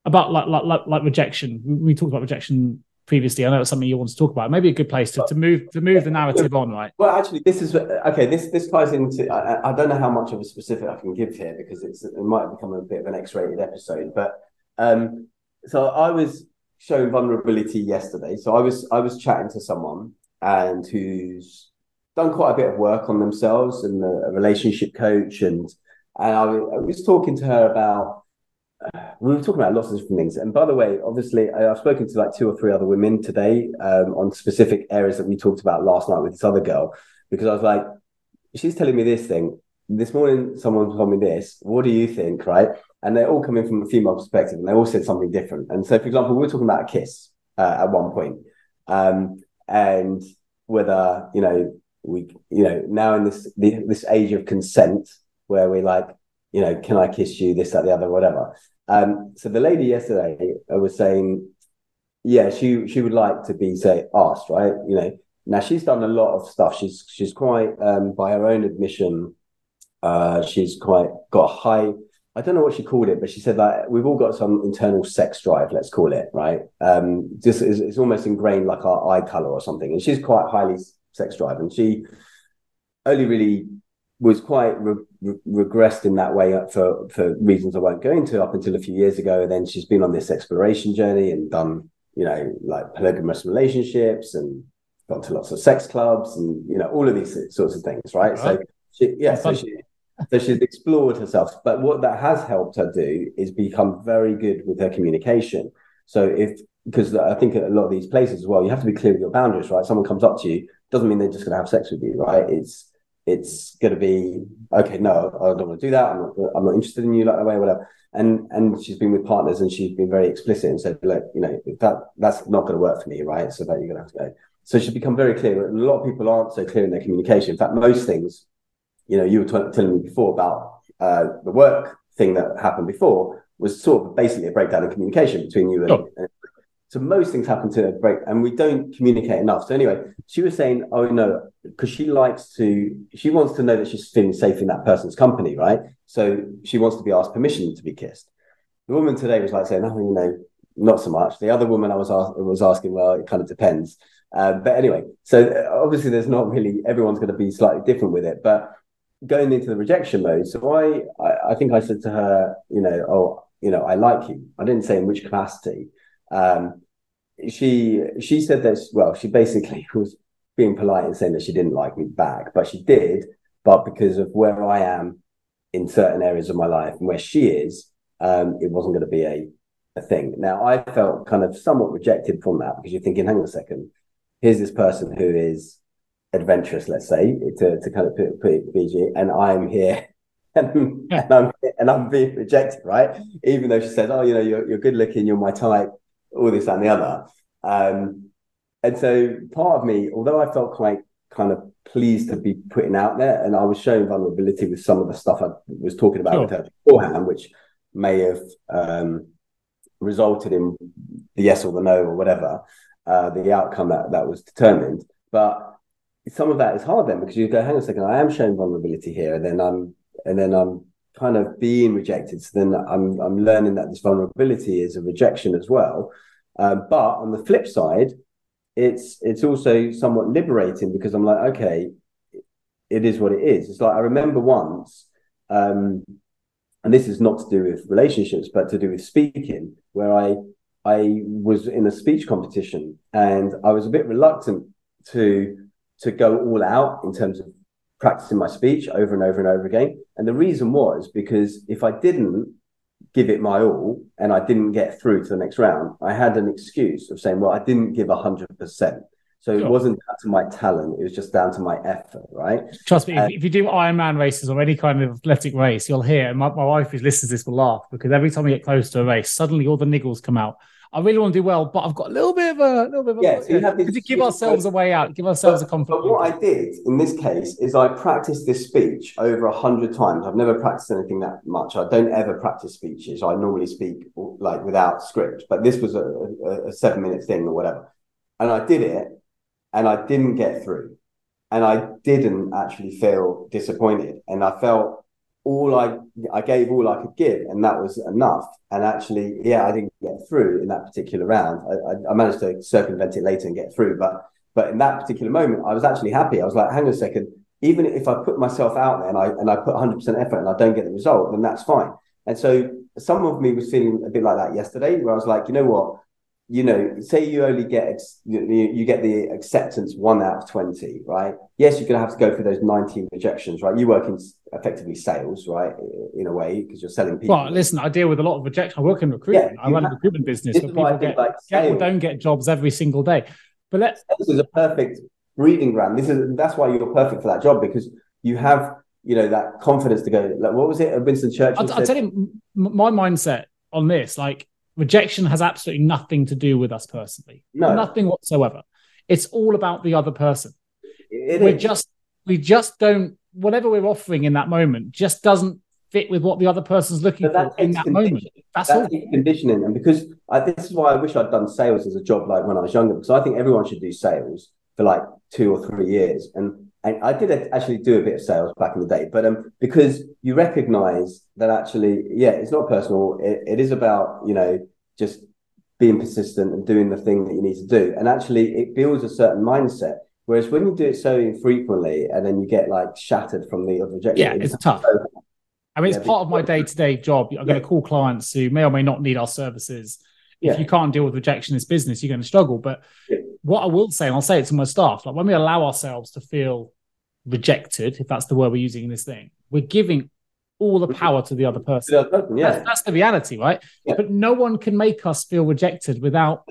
about like like like, like rejection, we, talked about rejection previously. I know it's something you want to talk about. Maybe a good place to, to move to move the narrative on, right? Well, actually, this is okay. This this ties into. I, I don't know how much of a specific I can give here because it's it might become a bit of an X-rated episode. But um, so I was showing vulnerability yesterday. So I was I was chatting to someone and who's done quite a bit of work on themselves and a, relationship coach and and I, I was talking to her about we were talking about lots of different things. And by the way, obviously, I, have spoken to like two or three other women today um, on specific areas that we talked about last night with this other girl because I was like, she's telling me this thing. This morning, someone told me this. What do you think? Right? and they're all coming from a female perspective, and they all said something different. And so, for example, we were talking about a kiss uh, at one point, um, and whether you know we, you know, now in this the, this age of consent, where we're like, you know, can I kiss you? This, that, the other, whatever. Um, so the lady yesterday uh, was saying, yeah, she she would like to be say asked, right? You know, now she's done a lot of stuff. She's she's quite, um, by her own admission, uh, she's quite got a high I don't know what she called it, but she said that we've all got some internal sex drive, let's call it, right? Um, just it's, it's almost ingrained like our eye color or something. And she's quite highly sex drive, and she only really was quite re- re- regressed in that way for for reasons I won't go into up until a few years ago. And then she's been on this exploration journey and done you know like polygamous relationships and gone to lots of sex clubs and you know all of these sorts of things, right? right. So she, yeah, so she so she's explored herself. But what that has helped her do is become very good with her communication. So if because I think a lot of these places as well, you have to be clear with your boundaries, right? Someone comes up to you, doesn't mean they're just going to have sex with you, right? It's it's going to be okay. No, I don't want to do that. I'm not. I'm not interested in you like that way, whatever. And and she's been with partners, and she's been very explicit and said, look, you know, that that's not going to work for me, right? So that you're going to have to go. So she's become very clear. A lot of people aren't so clear in their communication. In fact, most things, you know, you were t- telling me before about uh, the work thing that happened before was sort of basically a breakdown in communication between you and, oh. and so most things happen to break, and we don't communicate enough. So anyway, she was saying, "Oh no," because she likes to, she wants to know that she's feeling safe in that person's company, right? So she wants to be asked permission to be kissed. The woman today was like saying, "Oh, you know, not so much." The other woman I was ask, was asking, "Well, it kind of depends." Uh, but anyway, so uh, obviously there's not really everyone's going to be slightly different with it, but going into the rejection mode. So I, I, I think I said to her, you know, oh, you know, I like you. I didn't say in which capacity um, she she said that well, she basically was being polite and saying that she didn't like me back, but she did. But because of where I am in certain areas of my life and where she is, um, it wasn't going to be a a thing. Now I felt kind of somewhat rejected from that because you're thinking, hang on a second, here's this person who is adventurous, let's say, to, to kind of put, put it PG, and I'm here and, and, I'm and I'm being rejected, right? Even though she says, "Oh, you know, you're you're good looking, you're my type," all this and the other. Um, and so part of me, although I felt quite kind of pleased to be putting out there, and I was showing vulnerability with some of the stuff I was talking about sure. with her beforehand, which may have um, resulted in the yes or the no or whatever, uh, the outcome that, that was determined. But some of that is hard then because you go, hang on a second, I am showing vulnerability here, and then I'm and then I'm kind of being rejected. So then I'm I'm learning that this vulnerability is a rejection as well. Um, but on the flip side, it's it's also somewhat liberating because I'm like, okay, it is what it is. It's like I remember once, um, and this is not to do with relationships, but to do with speaking, where I I was in a speech competition and I was a bit reluctant to to go all out in terms of practicing my speech over and over and over again. And the reason was because if I didn't give it my all and I didn't get through to the next round, I had an excuse of saying, well, I didn't give 100%. So it wasn't down to my talent; it was just down to my effort, right? Trust me, if, you do Ironman races or any kind of athletic race, you'll hear. My, my wife who listens to this will laugh because every time we get close to a race, suddenly all the niggles come out. I really want to do well, but I've got a little bit of a little bit of yeah. So you have to give ourselves a way out, give ourselves but, a confidence. But what I did in this case is I practiced this speech over a hundred times. I've never practiced anything that much. I don't ever practice speeches. I normally speak like without script, but this was a, a, a seven minute thing or whatever, and I did it, and I didn't get through, and I didn't actually feel disappointed, and I felt all I I gave all I could give, and that was enough. And actually, yeah, I didn't get through in that particular round. I, I, managed to circumvent it later and get through, but but in that particular moment, I was actually happy. I was like, hang on a second. Even if I put myself out there and I and I put 100 percent effort and I don't get the result, then that's fine. And so some of me was feeling a bit like that yesterday, where I was like, you know what, you know, say you only get you, you get the acceptance one out of twenty, right? Yes, you're going to have to go through those nineteen rejections, right? You work in effectively sales, right, in a way because you're selling people. Well, listen, I deal with a lot of rejection. I work in recruitment. Yeah, I run have, a recruitment business, but people get, like get or don't get jobs every single day. But let's. This is a perfect breeding ground. This is that's why you're perfect for that job because you have you know that confidence to go. Like, what was it? Winston Churchill. I'll, I'll tell you my mindset on this, like rejection has absolutely nothing to do with us personally. No. Nothing whatsoever. It's all about the other person. It we're is. just we just don't whatever we're offering in that moment just doesn't fit with what the other person's looking for in that moment. That's, all. conditioning. And because I, this is why I wish I'd done sales as a job like when I was younger, because I think everyone should do sales for like two or three years. And and I did actually do a bit of sales back in the day, but um, because you recognize that actually, yeah, it's not personal. It, it is about you know just being persistent and doing the thing that you need to do, and actually, it builds a certain mindset. Whereas when you do it so infrequently and then you get like shattered from the rejection, yeah, it's tough. So, I mean, it's part of my day to day job. I'm going to call clients who may or may not need our services. If yeah. you can't deal with rejection in this business, you're going to struggle. But yeah. what I will say, and I'll say it to my staff, like when we allow ourselves to feel rejected, if that's the word we're using in this thing, we're giving all the power to the other person. The other person yeah. That's, that's, the reality, right? Yeah. But no one can make us feel rejected without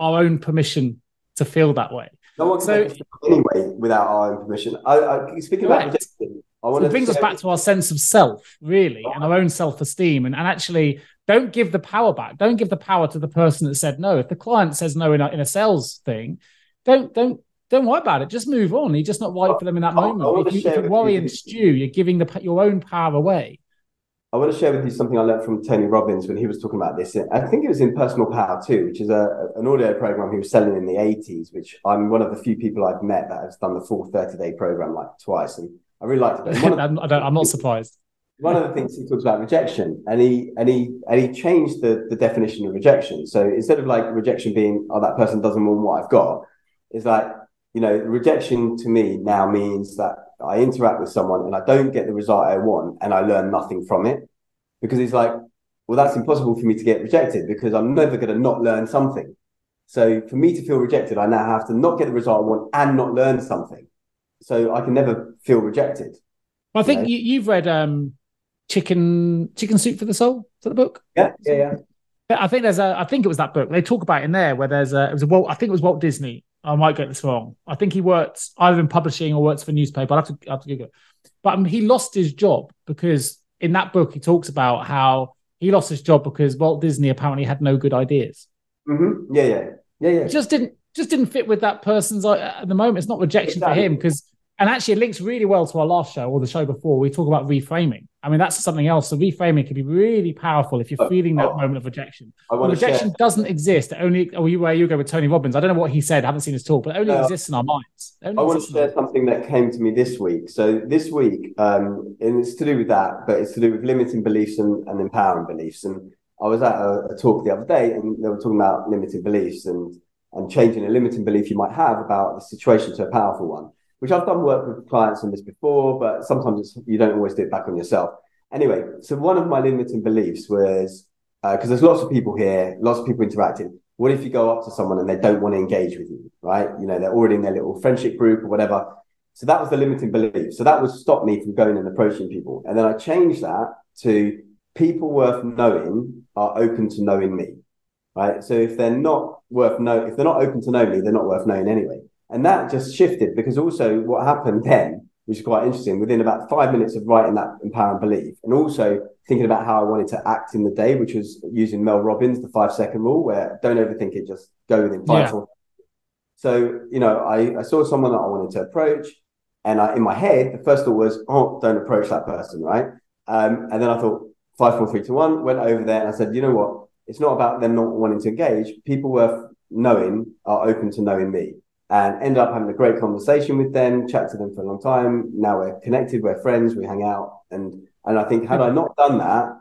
our own permission to feel that way. No one can so, anyway without our own permission. I, I speaking about rejection, I want so it brings us back to our sense of self, really, and our own self-esteem, and, and actually don't give the power back. Don't give the power to the person that said no. If the client says no in a, in a sales thing, don't don't don't worry about it. Just move on. You're just not right for them in that moment. If you, if you worry and stew, you're giving the your own power away. I want to share with you something I learned from Tony Robbins when he was talking about this. I think it was in Personal Power II, which is a, an audio program he was selling in the 80s, which I'm one of the few people I've met that has done the full 30 day program like twice. And I really liked it. Of, I'm, I'm not surprised. One of the things he talks about rejection, and he and he and he changed the, the definition of rejection. So instead of like rejection being, oh, that person doesn't want what I've got, it's like, you know, rejection to me now means that I interact with someone and I don't get the result I want and I learn nothing from it. Because it's like, well, that's impossible for me to get rejected because I'm never going to not learn something. So for me to feel rejected, I now have to not get the result I want and not learn something so I can never feel rejected. I think you, you have read um, Chicken Chicken Soup for the Soul. Is that the book? Yeah, yeah, yeah. I think there's a. I think it was that book. They talk about in there where there's a. It was a Walt. I think it was Walt Disney. I might get this wrong. I think he worked either in publishing or works for newspaper. I have to. I have to Google it. But um, he lost his job because in that book he talks about how he lost his job because Walt Disney apparently had no good ideas. Mm-hmm. Yeah, yeah, yeah, yeah. It just didn't just didn't fit with that person's uh, at the moment. It's not rejection exactly. for him because and actually, it links really well to our last show or the show before. We talk about reframing. I mean, that's something else. So reframing can be really powerful if you're feeling that oh, moment of rejection. Rejection share. doesn't exist. only oh, you where you go with Tony Robbins. I don't know what he said. I haven't seen his talk, but it only exists in our minds. I want to share something that came to me this week. So this week, um, and it's to do with that, but it's to do with limiting beliefs and, and empowering beliefs. And I was at a, a talk the other day, and they were talking about limiting beliefs and and changing a limiting belief you might have about the situation to a powerful one which I've done work with clients on this before, but sometimes you don't always do it back on yourself. Anyway, so one of my limiting beliefs was because uh, there's lots of people here, lots of people interacting. What if you go up to someone and they don't want to engage with you, right? You know, they're already in their little friendship group or whatever. So that was the limiting belief. So that would stop me from going and approaching people. And then I changed that to people worth knowing are open to knowing me, right? So if they're not worth know, if they're not open to know me, they're not worth knowing anyway. And that just shifted because also what happened then, which is quite interesting, within about five minutes of writing that empowering belief and also thinking about how I wanted to act in the day, which was using Mel Robbins, the five second rule, where don't overthink it, just go within five. Yeah. So, you know, I, I saw someone that I wanted to approach. And I, in my head, the first thought was, oh, don't approach that person, right? Um, and then I thought, five, four, three, two, one, went over there and I said, you know what? It's not about them not wanting to engage. People worth knowing are open to knowing me and ended up having a great conversation with them, chat to them for a long time. Now we're connected, we're friends, we hang out. And and I think had I not done that,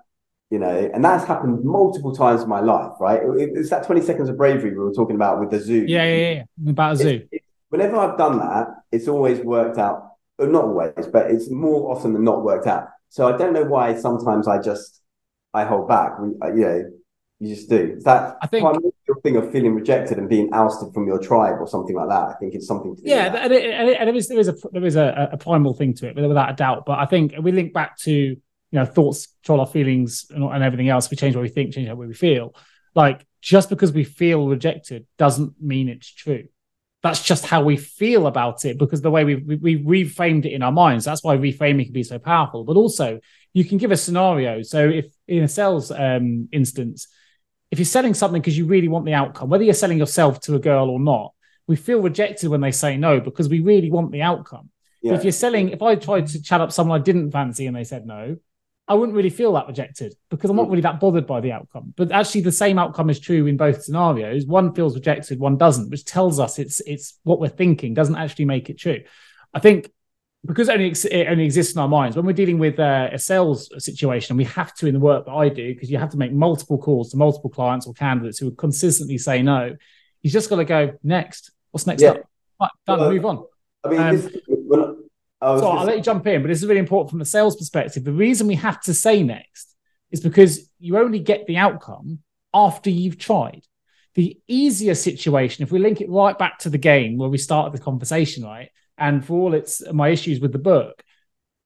you know, and that's happened multiple times in my life, right? It, it's that 20 seconds of bravery we were talking about with the zoo. Yeah, yeah, yeah. About a zoo. It, it, whenever I've done that, it's always worked out. Uh, not always, but it's more often than not worked out. So I don't know why sometimes I just I hold back. We, uh, you know, you just do. That I think your thing of feeling rejected and being ousted from your tribe or something like that. I think it's something to yeah, and, it, and, it, and there is there is a there is a, a primal thing to it, without a doubt. But I think we link back to you know thoughts control our feelings and, and everything else. We change what we think, change how we feel. Like just because we feel rejected doesn't mean it's true. That's just how we feel about it because the way we we, we reframed it in our minds. That's why reframing can be so powerful. But also, you can give a scenario. So if in a sales um, instance if you're selling something because you really want the outcome, whether you're selling yourself to a girl or not, we feel rejected when they say no because we really want the outcome. Yeah. If you're selling, if I tried to chat up someone I didn't fancy and they said no, I wouldn't really feel that rejected because I'm not mm. really that bothered by the outcome. But actually, the same outcome is true in both scenarios. One feels rejected, one doesn't, which tells us it's it's what we're thinking doesn't actually make it true. I think because it only, ex- it only exists in our minds when we're dealing with uh, a sales situation we have to in the work that i do because you have to make multiple calls to multiple clients or candidates who would consistently say no you just got to go next what's next yeah. up right, done well, move on I mean, Um, this, when, I so i'll let you jump in, but this is really important from the sales perspective. The reason we have to say next is because you only get the outcome after you've tried. The easier situation, if we link it right back to the game where we started the conversation, right? And for all its my issues with the book,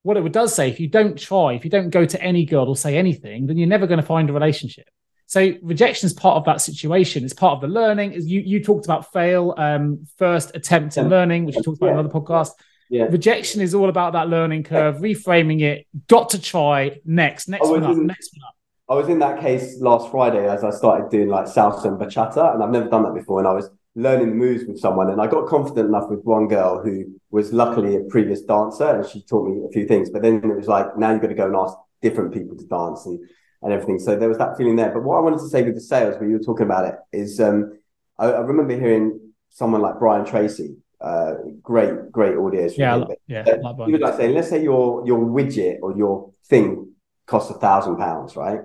what it does say, if you don't try, if you don't go to any girl or say anything, then you're never going to find a relationship. So rejection is part of that situation. It's part of the learning. As you you talked about fail, um, first attempt Yeah. learning, which you talked about in another podcast yeah. rejection is all about that learning curve, reframing it, got to try next, next one up, in- next one up. I was in that case last Friday as I started doing like salsa and bachata, and I've never done that before. And I was learning the moves with someone, and I got confident enough with one girl who was luckily a previous dancer, and she taught me a few things. But then it was like, now you've got to go and ask different people to dance and and everything. So there was that feeling there. But what I wanted to say with the sales, when you were talking about it, is um, I, I remember hearing someone like Brian Tracy, uh, great, great audience. Yeah, I from like- him. yeah, Uh, I like Brian he was like saying, let's say your your widget or your thing costs a thousand pounds, right?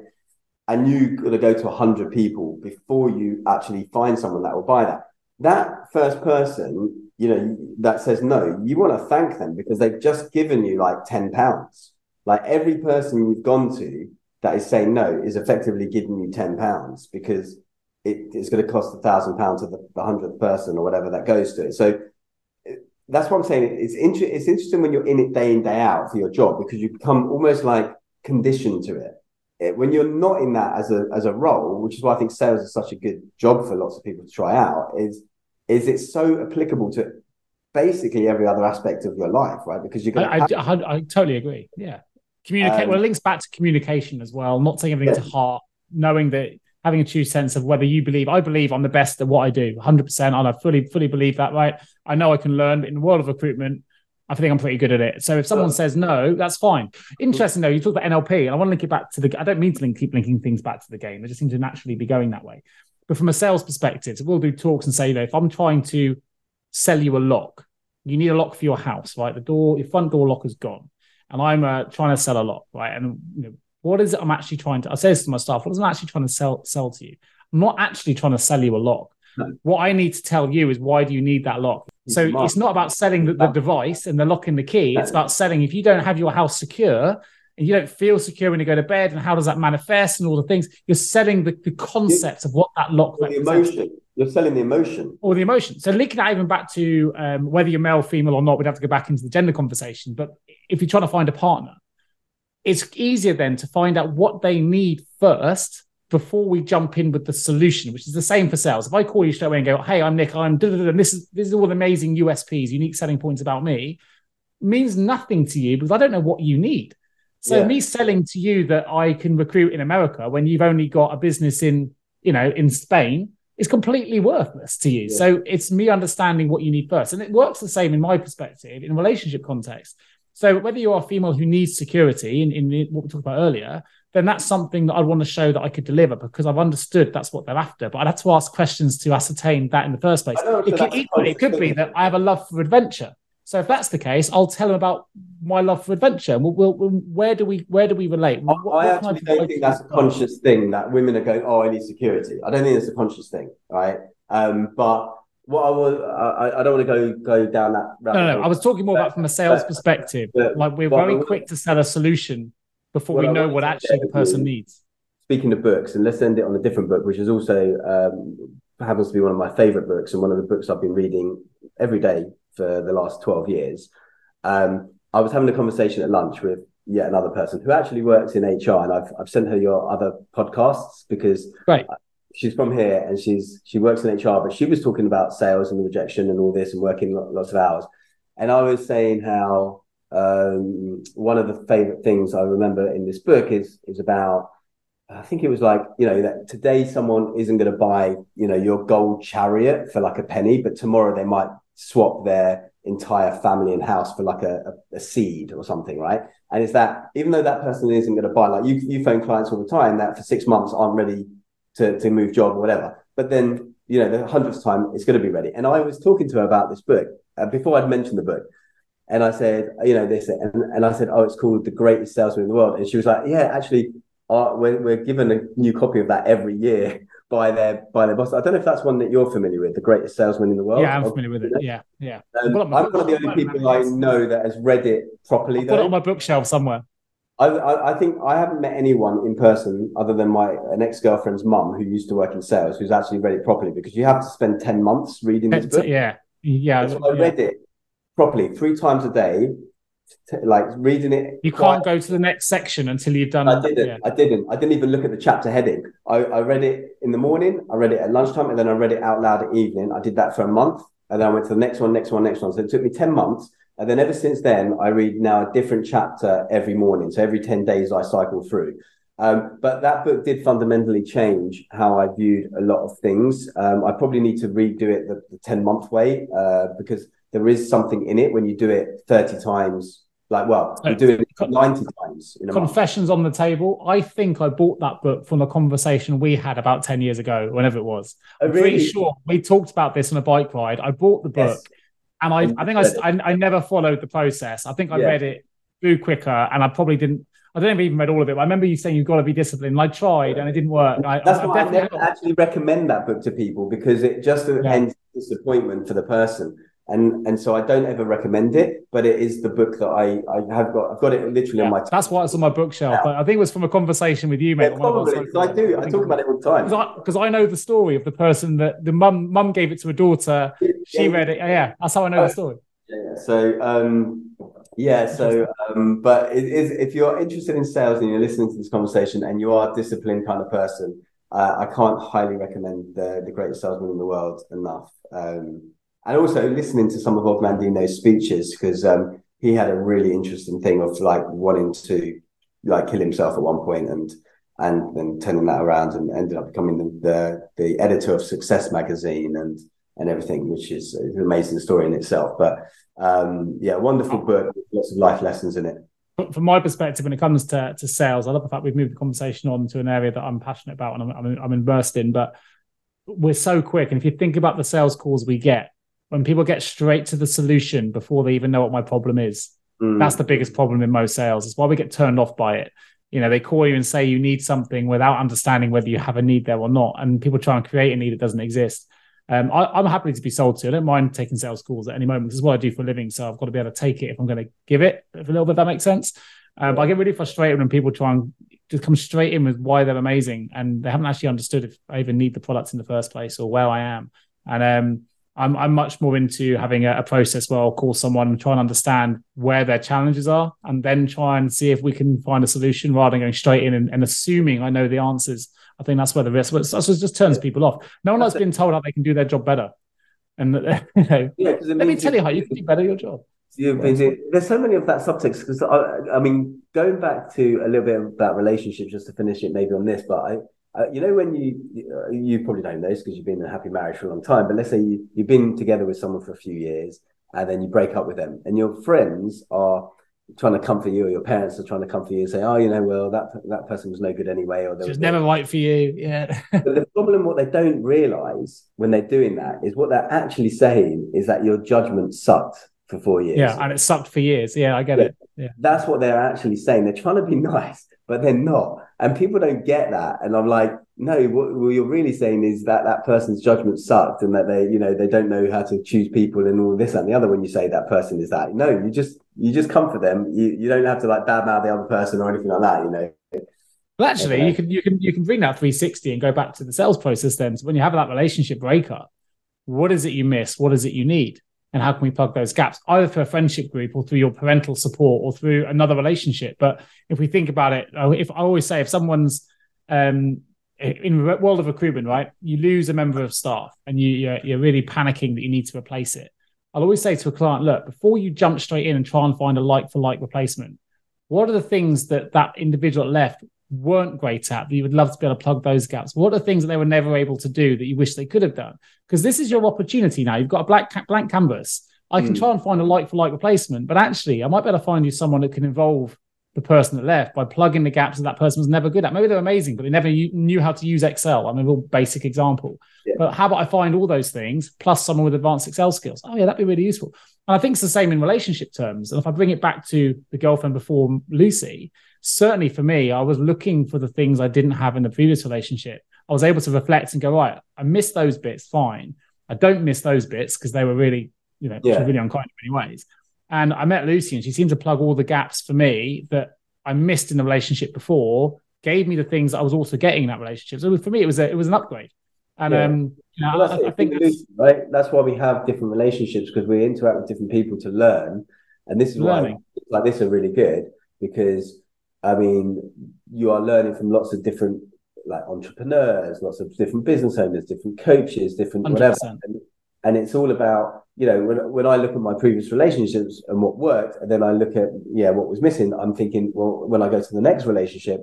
And you got to go to a hundred people before you actually find someone that will buy that. That first person, you know, that says no, you want to thank them because they've just given you like ten pounds. Like every person you've gone to that is saying no is effectively giving you ten pounds because it, it's going to cost a thousand pounds to the, the hundredth person or whatever that goes to it. So that's what I'm saying. It's inter- it's interesting when you're in it day in day out for your job because you become almost like conditioned to it. It- When you're not in that as a as a role, which is why I think sales is such a good job for lots of people to try out, is is it's so applicable to basically every other aspect of your life, right? Because you're going I, to I, I, I totally agree. Yeah. Communicate. Um, well, it links back to communication as well, not taking everything Yeah. to heart, knowing that having a true sense of whether you believe, I believe I'm the best at what I do, 100%. And I fully, fully believe that, right? I know I can learn, but in the world of recruitment, I think I'm pretty good at it. So if someone says no, that's fine. Interesting though, you talk about NLP, and I want to link it back to the. I don't mean to link, keep linking things back to the game. They just seem to naturally be going that way. But from a sales perspective, so we'll do talks and say, you know, if I'm trying to sell you a lock, you need a lock for your house, right? The door, your front door lock is gone, and I'm uh, trying to sell a lock, right? And you know, what is it I'm actually trying to? I say this to my staff. What is I'm actually trying to sell sell to you? I'm not actually trying to sell you a lock. No. What I need to tell you is why do you need that lock? So Smart. it's not about selling the, the device and the lock and the key. It's about selling if you don't have your house secure and you don't feel secure when you go to bed, and how does that manifest and all the things, you're selling the, the concept of what that lock the emotion. You're selling the emotion. or the emotion. So linking that even back to um, whether you're male, female, or not, we'd have to go back into the gender conversation. But if you're trying to find a partner, it's easier then to find out what they need first before we jump in with the solution, which is the same for sales. If I call you straight away and go, "Hey, I'm Nick. I'm and this is this is all the amazing USPs, unique selling points about me," means nothing to you because I don't know what you need. So Yeah. me selling to you that I can recruit in America when you've only got a business in, you know, in Spain is completely worthless to you. Yeah. So it's me understanding what you need first. And it works the same in my perspective in relationship context. So whether you are a female who needs security in, in what we talked about earlier, then that's something that I'd want to show that I could deliver because I've understood that's what they're after. But I'd have to ask questions to ascertain that in the first place. So It could, equally, it could be that I have a love for adventure. So if that's the case, I'll tell them about my love for adventure. We'll, we'll, we'll- where do we where do we relate? What- I actually don't think that's a conscious thing that women are going, oh, I need security. I don't think it's a conscious thing, right? Um, but what I was, I, I don't want to go go down that. No, no, no. I was talking more about from a sales But- perspective. but- Like we're but- very quick to sell a solution before we I know what actually the person needs. Speaking of books, and let's end it on a different book, which is also um, happens to be one of my favorite books and one of the books I've been reading every day for the last 12 years. Um, I was having a conversation at lunch with yet another person who actually works in HR, and I've, I've sent her your other podcasts because Right. she's from here and she's she works in HR, but she was talking about sales and rejection and all this and working lots of hours. And I was saying how um, one of the favorite things I remember in this book is is about I think it was like you know that today someone isn't going to buy you know your gold chariot for like a penny, but tomorrow they might swap their entire family and house for like a, a, a seed or something, right? And it's that even though that person isn't going to buy, like you you phone clients all the time that for six months aren't ready to to move job or whatever, but then you know the hundredth time it's going to be ready. And I was talking to her about this book uh, before I'd mentioned the book. And I said, you know, this, and, and I said, oh, it's called The Greatest Salesman in the World. And she was like, yeah, actually, uh, we're, we're given a new copy of that every year by their by their boss. I don't know if that's one that you're familiar with, the greatest salesman in the world. Yeah, I'm familiar with it. Yeah, yeah. Um, I'm one of the only people I know that has read it properly. I've got it on my bookshelf somewhere. I, I, I, think I haven't met anyone in person other than my an ex girlfriend's mum who used to work in sales who's actually read it properly because you have to spend ten months reading this book. Yeah, yeah. So I read it properly three times a day, like reading it. You can't go to the next section until you've done. I didn't. Yeah. I didn't. I didn't even look at the chapter heading. I, I read it in the morning. I read it at lunchtime, and then I read it out loud at evening. I did that for a month, and then I went to the next one, next one, next one. So it took me ten months and then ever since then, I read now a different chapter every morning. So every 10 days, I cycle through. Um, but that book did fundamentally change how I viewed a lot of things. Um, I probably need to redo it the, the 10 month way uh, because there is something in it when you do it 30 times. Like, well, you do it 90 times. Confessions month. on the table. I think I bought that book from a conversation we had about 10 years ago, whenever it was. Oh, I'm really? pretty sure we talked about this on a bike ride. I bought the book. Yes and I, I think I, I, I, never followed the process. I think I yeah. read it through quicker, and I probably didn't. I don't even read all of it. But I remember you saying you've got to be disciplined. I tried, and it didn't work. I, That's why I never actually recommend that book to people because it just yeah. ends disappointment for the person and and so I don't ever recommend it, but it is the book that I I have got. I've got it literally yeah, on my. That's why it's on my bookshelf. Yeah. But I think it was from a conversation with you, mate. Yeah, probably. I do. I, I talk about it all the time because I, I, know the story of the person that the mum mum gave it to a daughter. She read it. Yeah, that's how I know the story. Yeah. So um, yeah. So um, but it is if you're interested in sales and you're listening to this conversation and you are a disciplined kind of person, uh, I can't highly recommend the the greatest salesman in the world enough. Um, and also listening to some of Og Mandino's speeches because um, he had a really interesting thing of like wanting to like kill himself at one point and and then turning that around and ended up becoming the the, the editor of Success magazine and and everything, which is, is an amazing story in itself. But um, yeah, wonderful book, lots of life lessons in it. From my perspective, when it comes to, to sales, I love the fact we've moved the conversation on to an area that I'm passionate about and I'm, I'm, I'm immersed in. But we're so quick, and if you think about the sales calls we get, when people get straight to the solution before they even know what my problem is. Mm. That's the biggest problem in most sales. It's why we get turned off by it. You know, they call you and say you need something without understanding whether you have a need there or not. And people try and create a need that doesn't exist. Um, I, am happy to be sold to. I don't mind taking sales calls at any moment. This is what I do for a living. So I've got to be able to take it if I'm going to give it if a little bit, that makes sense. Um, but I get really frustrated when people try and just come straight in with why they're amazing and they haven't actually understood if I even need the products in the first place or where I am. And um, I'm I'm much more into having a, a, process where I'll call someone and try and understand where their challenges are, and then try and see if we can find a solution rather than going straight in and, and assuming I know the answers. I think that's where the risk. That's what just turns people off. No one has been told how they can do their job better, and you know, yeah, let me tell you how you can do better your job. You've been there's so many of that subtext because I, I mean going back to a little bit about relationships just to finish it maybe on this but I uh, you know when you you probably don't know this because you've been in a happy marriage for a long time but let's say you, you've been together with someone for a few years and then you break up with them and your friends are trying to comfort you or your parents are trying to comfort you and say oh you know well that that person was no good anyway or they was never right for you yeah. But the problem what they don't realize when they're doing that is what they're actually saying is that your judgment sucked for four years. Yeah and it sucked for years. Yeah i get yeah. it yeah. That's what they're actually saying. They're trying to be nice but they're not. And people don't get that. And I'm like, no, what, what, you're really saying is that that person's judgment sucked and that they, you know, they don't know how to choose people and all this and the other when you say that person is that. No, you just, you just comfort them. You, you don't have to like badmouth the other person or anything like that, you know. Well, actually, okay. you can you can you can bring that 360 and go back to the sales process. Then, so when you have that relationship breakup, what is it you miss? What is it you need? And how can we plug those gaps either through a friendship group or through your parental support or through another relationship. But if we think about it if i always say if someone's um, in the world of recruitment right you lose a member of staff and you you're, you're really panicking that you need to replace it. I'll always say to a client look before you jump straight in and try and find a like for like replacement what are the things that that individual left weren't great at that you would love to be able to plug those gaps? What are things that they were never able to do that you wish they could have done? Because this is your opportunity now. You've got a black blank canvas. I can mm. try and find a like for like replacement, but actually, I might be able to find you someone that can involve the person that left by plugging the gaps that that person was never good at. Maybe they're amazing, but they never knew how to use Excel. I mean, a real basic example. Yeah. But how about I find all those things plus someone with advanced Excel skills? Oh, yeah, that'd be really useful. And I think it's the same in relationship terms. And if I bring it back to the girlfriend before Lucy, certainly for me, I was looking for the things I didn't have in the previous relationship. I was able to reflect and go, right, I missed those bits, fine. I don't miss those bits because they were really, you know, yeah. really unkind in many ways. And I met Lucy and she seemed to plug all the gaps for me that I missed in the relationship before, gave me the things I was also getting in that relationship. So for me, it was a, it was an upgrade. And yeah. um, you know, well, I, I, think that's, right. That's why we have different relationships because we interact with different people to learn. And this is learning. why like this are really good because I mean you are learning from lots of different like entrepreneurs, lots of different business owners, different coaches, different 100%. whatever. And, and it's all about you know when when I look at my previous relationships and what worked, and then I look at yeah what was missing. I'm thinking, well, when I go to the next relationship,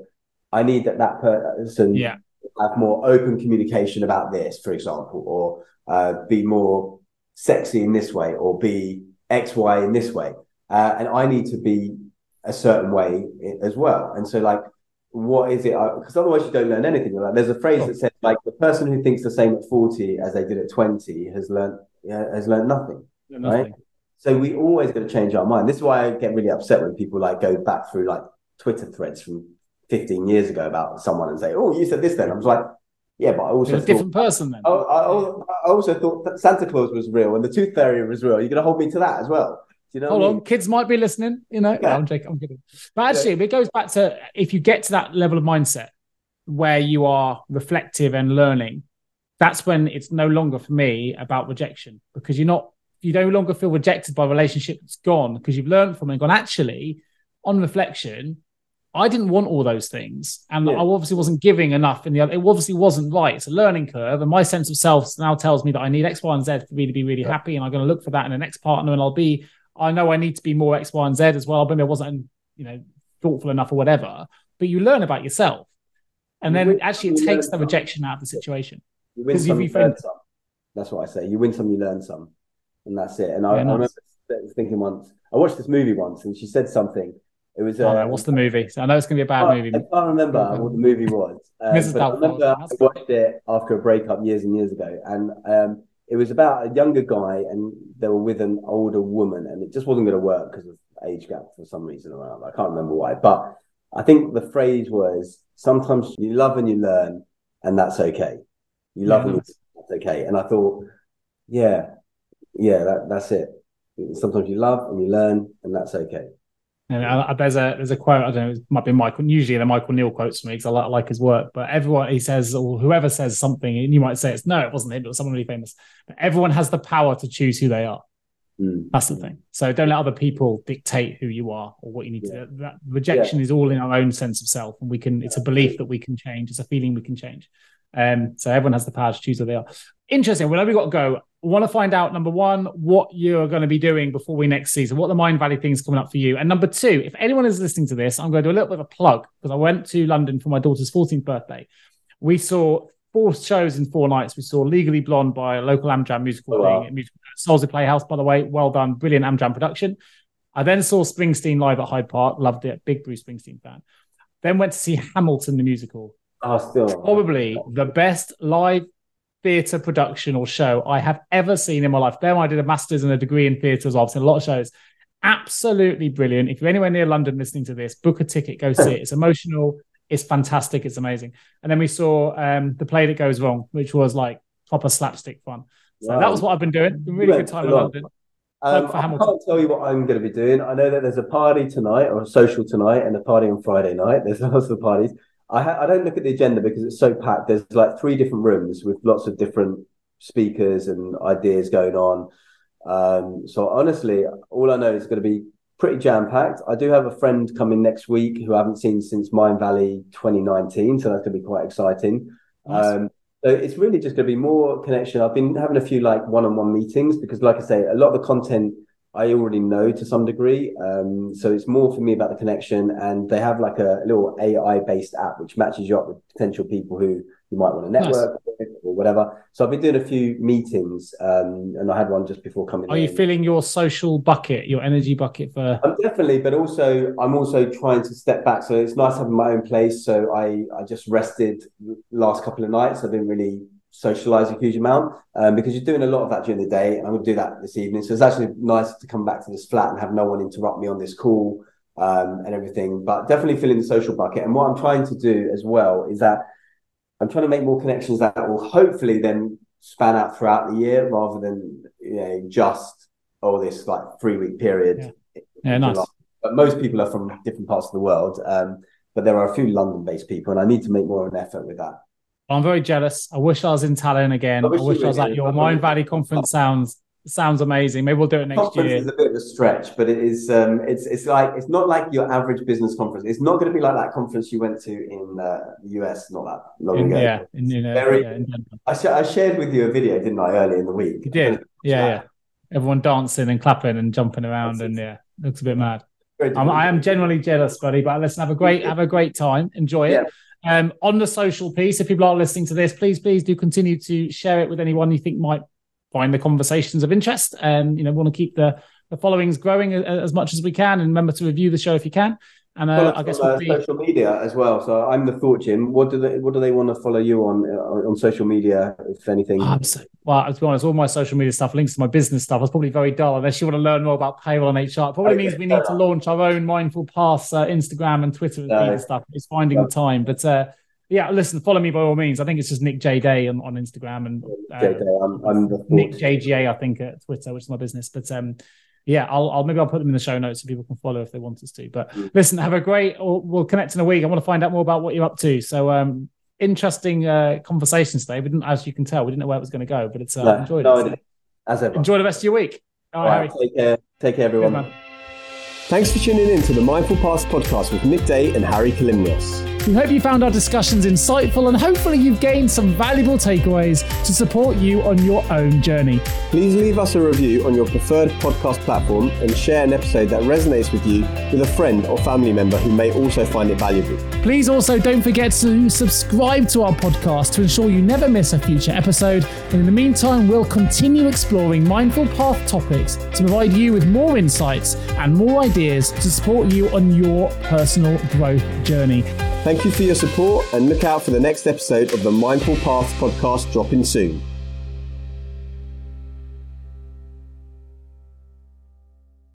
I need that that person yeah. have more open communication about this, for example, or uh, be more sexy in this way, or be X Y in this way, uh, and I need to be a certain way as well. And so like what is it? Because otherwise, you don't learn anything. Like, there's a phrase that says, like, the person who thinks the same at 40 as they did at 20 has learned has learned nothing, nothing. right? So we always got to change our mind. This is why I get really upset when people like go back through like Twitter threads from 15 years ago about someone and say, "Oh, you said this then." I was like, "Yeah, but I also You're a different person then." I, I, I also thought that Santa Claus was real and the Tooth Fairy was real. You're going to hold me to that as well. You know Hold on, mean? kids might be listening. You know, yeah. no, I'm joking. I'm kidding. But actually, yeah. it goes back to if you get to that level of mindset where you are reflective and learning, that's when it's no longer for me about rejection because you're not, you no longer feel rejected by a relationship that's gone because you've learned from it and gone. Actually, on reflection, I didn't want all those things, and yeah. I obviously wasn't giving enough in the other. It obviously wasn't right. It's a learning curve, and my sense of self now tells me that I need X, Y, and Z for me to be really yeah. happy, and I'm going to look for that in the next partner, and I'll be I know I need to be more X, Y, and Z as well, but I wasn't, you know, thoughtful enough or whatever. But you learn about yourself. And then actually it takes the rejection out of the situation. You win some, you learn some. That's what I say. You win some, you learn some. And that's it. And I, yeah, nice. I remember thinking once, I watched this movie once and she said something. It was. Uh, oh, what's the movie? So I know it's going to be a bad movie. I can't remember what the movie was. Um, Mrs. I remember I watched it after a breakup years and years ago. And um, it was about a younger guy and they were with an older woman and it just wasn't going to work because of age gap for some reason around. I can't remember why, but I think the phrase was sometimes you love and you learn and that's okay. You love yeah, and that's okay. And I thought, yeah, yeah, that, that's it. Sometimes you love and you learn and that's okay. And I, there's a there's a quote I don't know it might be Michael usually the Michael Neill quotes for me because I like, I like his work but everyone he says or whoever says something and you might say it's no it wasn't him it was someone really famous but everyone has the power to choose who they are mm. that's the thing so don't let other people dictate who you are or what you need yeah. to do that rejection yeah. is all in our own sense of self and we can it's a belief that we can change it's a feeling we can change um so everyone has the power to choose who they are. Interesting well we got to go. Want to find out number one what you're going to be doing before we next season what the Mindvalley things coming up for you. And number two if anyone is listening to this i'm going to do a little bit of a plug because i went to london for my daughter's 14th birthday. We saw four shows in four nights. We saw legally blonde by a local amjam musical oh, wow. thing musical Solsy playhouse by the way well done brilliant amjam production. I then saw springsteen live at hyde park loved it big bruce springsteen fan. Then went to see hamilton the musical Oh, still probably the best live theatre production or show I have ever seen in my life. Then I did a master's and a degree in theatre as well. I've seen a lot of shows. Absolutely brilliant. If you're anywhere near London listening to this, book a ticket, go see it. It's emotional. It's fantastic. It's amazing. And then we saw um, the play that goes wrong, which was like proper slapstick fun. So wow. that was what I've been doing. Been really good time in London. Um, I can't tell you what I'm going to be doing. I know that there's a party tonight or a social tonight and a party on Friday night. There's lots of parties. I, ha- I don't look at the agenda because it's so packed. There's like three different rooms with lots of different speakers and ideas going on. Um, so honestly, all I know is going to be pretty jam packed. I do have a friend coming next week who I haven't seen since Mindvalley 2019, so that's going to be quite exciting. Nice. Um, so it's really just going to be more connection. I've been having a few like one-on-one meetings because, like I say, a lot of the content I already know to some degree. Um, so it's more for me about the connection. And they have like a little AI based app which matches you up with potential people who you might want to network nice. with or whatever. So I've been doing a few meetings, um, and I had one just before coming. Are in. you filling your social bucket, your energy bucket for? I'm definitely, but also I'm also trying to step back. So it's nice having my own place. So I I just rested last couple of nights. I've been really socialize a huge amount um, because you're doing a lot of that during the day. And I'm going to do that this evening. So it's actually nice to come back to this flat and have no one interrupt me on this call um, and everything. But definitely filling the social bucket. And what I'm trying to do as well is that I'm trying to make more connections that will hopefully then span out throughout the year rather than you know just oh this like three week period. Yeah, yeah nice. But most people are from different parts of the world. Um, but there are a few London based people, and I need to make more of an effort with that. I'm very jealous. I wish I was in Tallinn again. I wish, I, wish I was at your Mindvalley conference. Sounds sounds amazing. Maybe we'll do it next conference year. It's a bit of a stretch, but it is. Um, it's it's like it's not like your average business conference. It's not going to be like that conference you went to in uh, the US not that long in, ago. Yeah, in, in, uh, Very, yeah, I, sh- I shared with you a video, didn't I, earlier in the week? You did. Yeah, yeah. Everyone dancing and clapping and jumping around, and yeah, looks a bit mad. I'm, I am generally jealous, buddy. But listen, have a great have a great time. Enjoy it. Yeah. Um, on the social piece, if people are listening to this, please, please do continue to share it with anyone you think might find the conversations of interest. And you know, want to keep the the followings growing as much as we can. And remember to review the show if you can. And uh, I guess on, uh, social media as well. So I'm the Thought Gym. What do they What do they want to follow you on uh, on social media, if anything? Oh, so, well, to be honest, all my social media stuff links to my business stuff. It's probably very dull unless you want to learn more about payroll and HR. It probably okay. means we need to launch our own Mindful Paths uh, Instagram and Twitter and no. stuff. It's finding the time, but. Uh, yeah, listen, follow me by all means. I think it's just Nick J Day on, on Instagram and uh, J Day. I'm, I'm the Nick JGA, I think, at Twitter, which is my business. But um, yeah, I'll, I'll, maybe I'll put them in the show notes so people can follow if they want us to. But mm. listen, have a great. We'll connect in a week. I want to find out more about what you're up to. So um, interesting uh, conversations today. We didn't, as you can tell, we didn't know where it was going to go, but it's uh, no, enjoyed no, it. As ever. Enjoy the rest of your week. All right, All right take care. Take care, everyone. Thanks for tuning in to the Mindful Paths podcast with Nick Day and Hari Kalymnios. We hope you found our discussions insightful and hopefully you've gained some valuable takeaways to support you on your own journey. Please leave us a review on your preferred podcast platform and share an episode that resonates with you with a friend or family member who may also find it valuable. Please also don't forget to subscribe to our podcast to ensure you never miss a future episode. And in the meantime, we'll continue exploring mindful path topics to provide you with more insights and more ideas to support you on your personal growth journey. Thank you for your support and look out for the next episode of the Mindful Paths podcast dropping soon.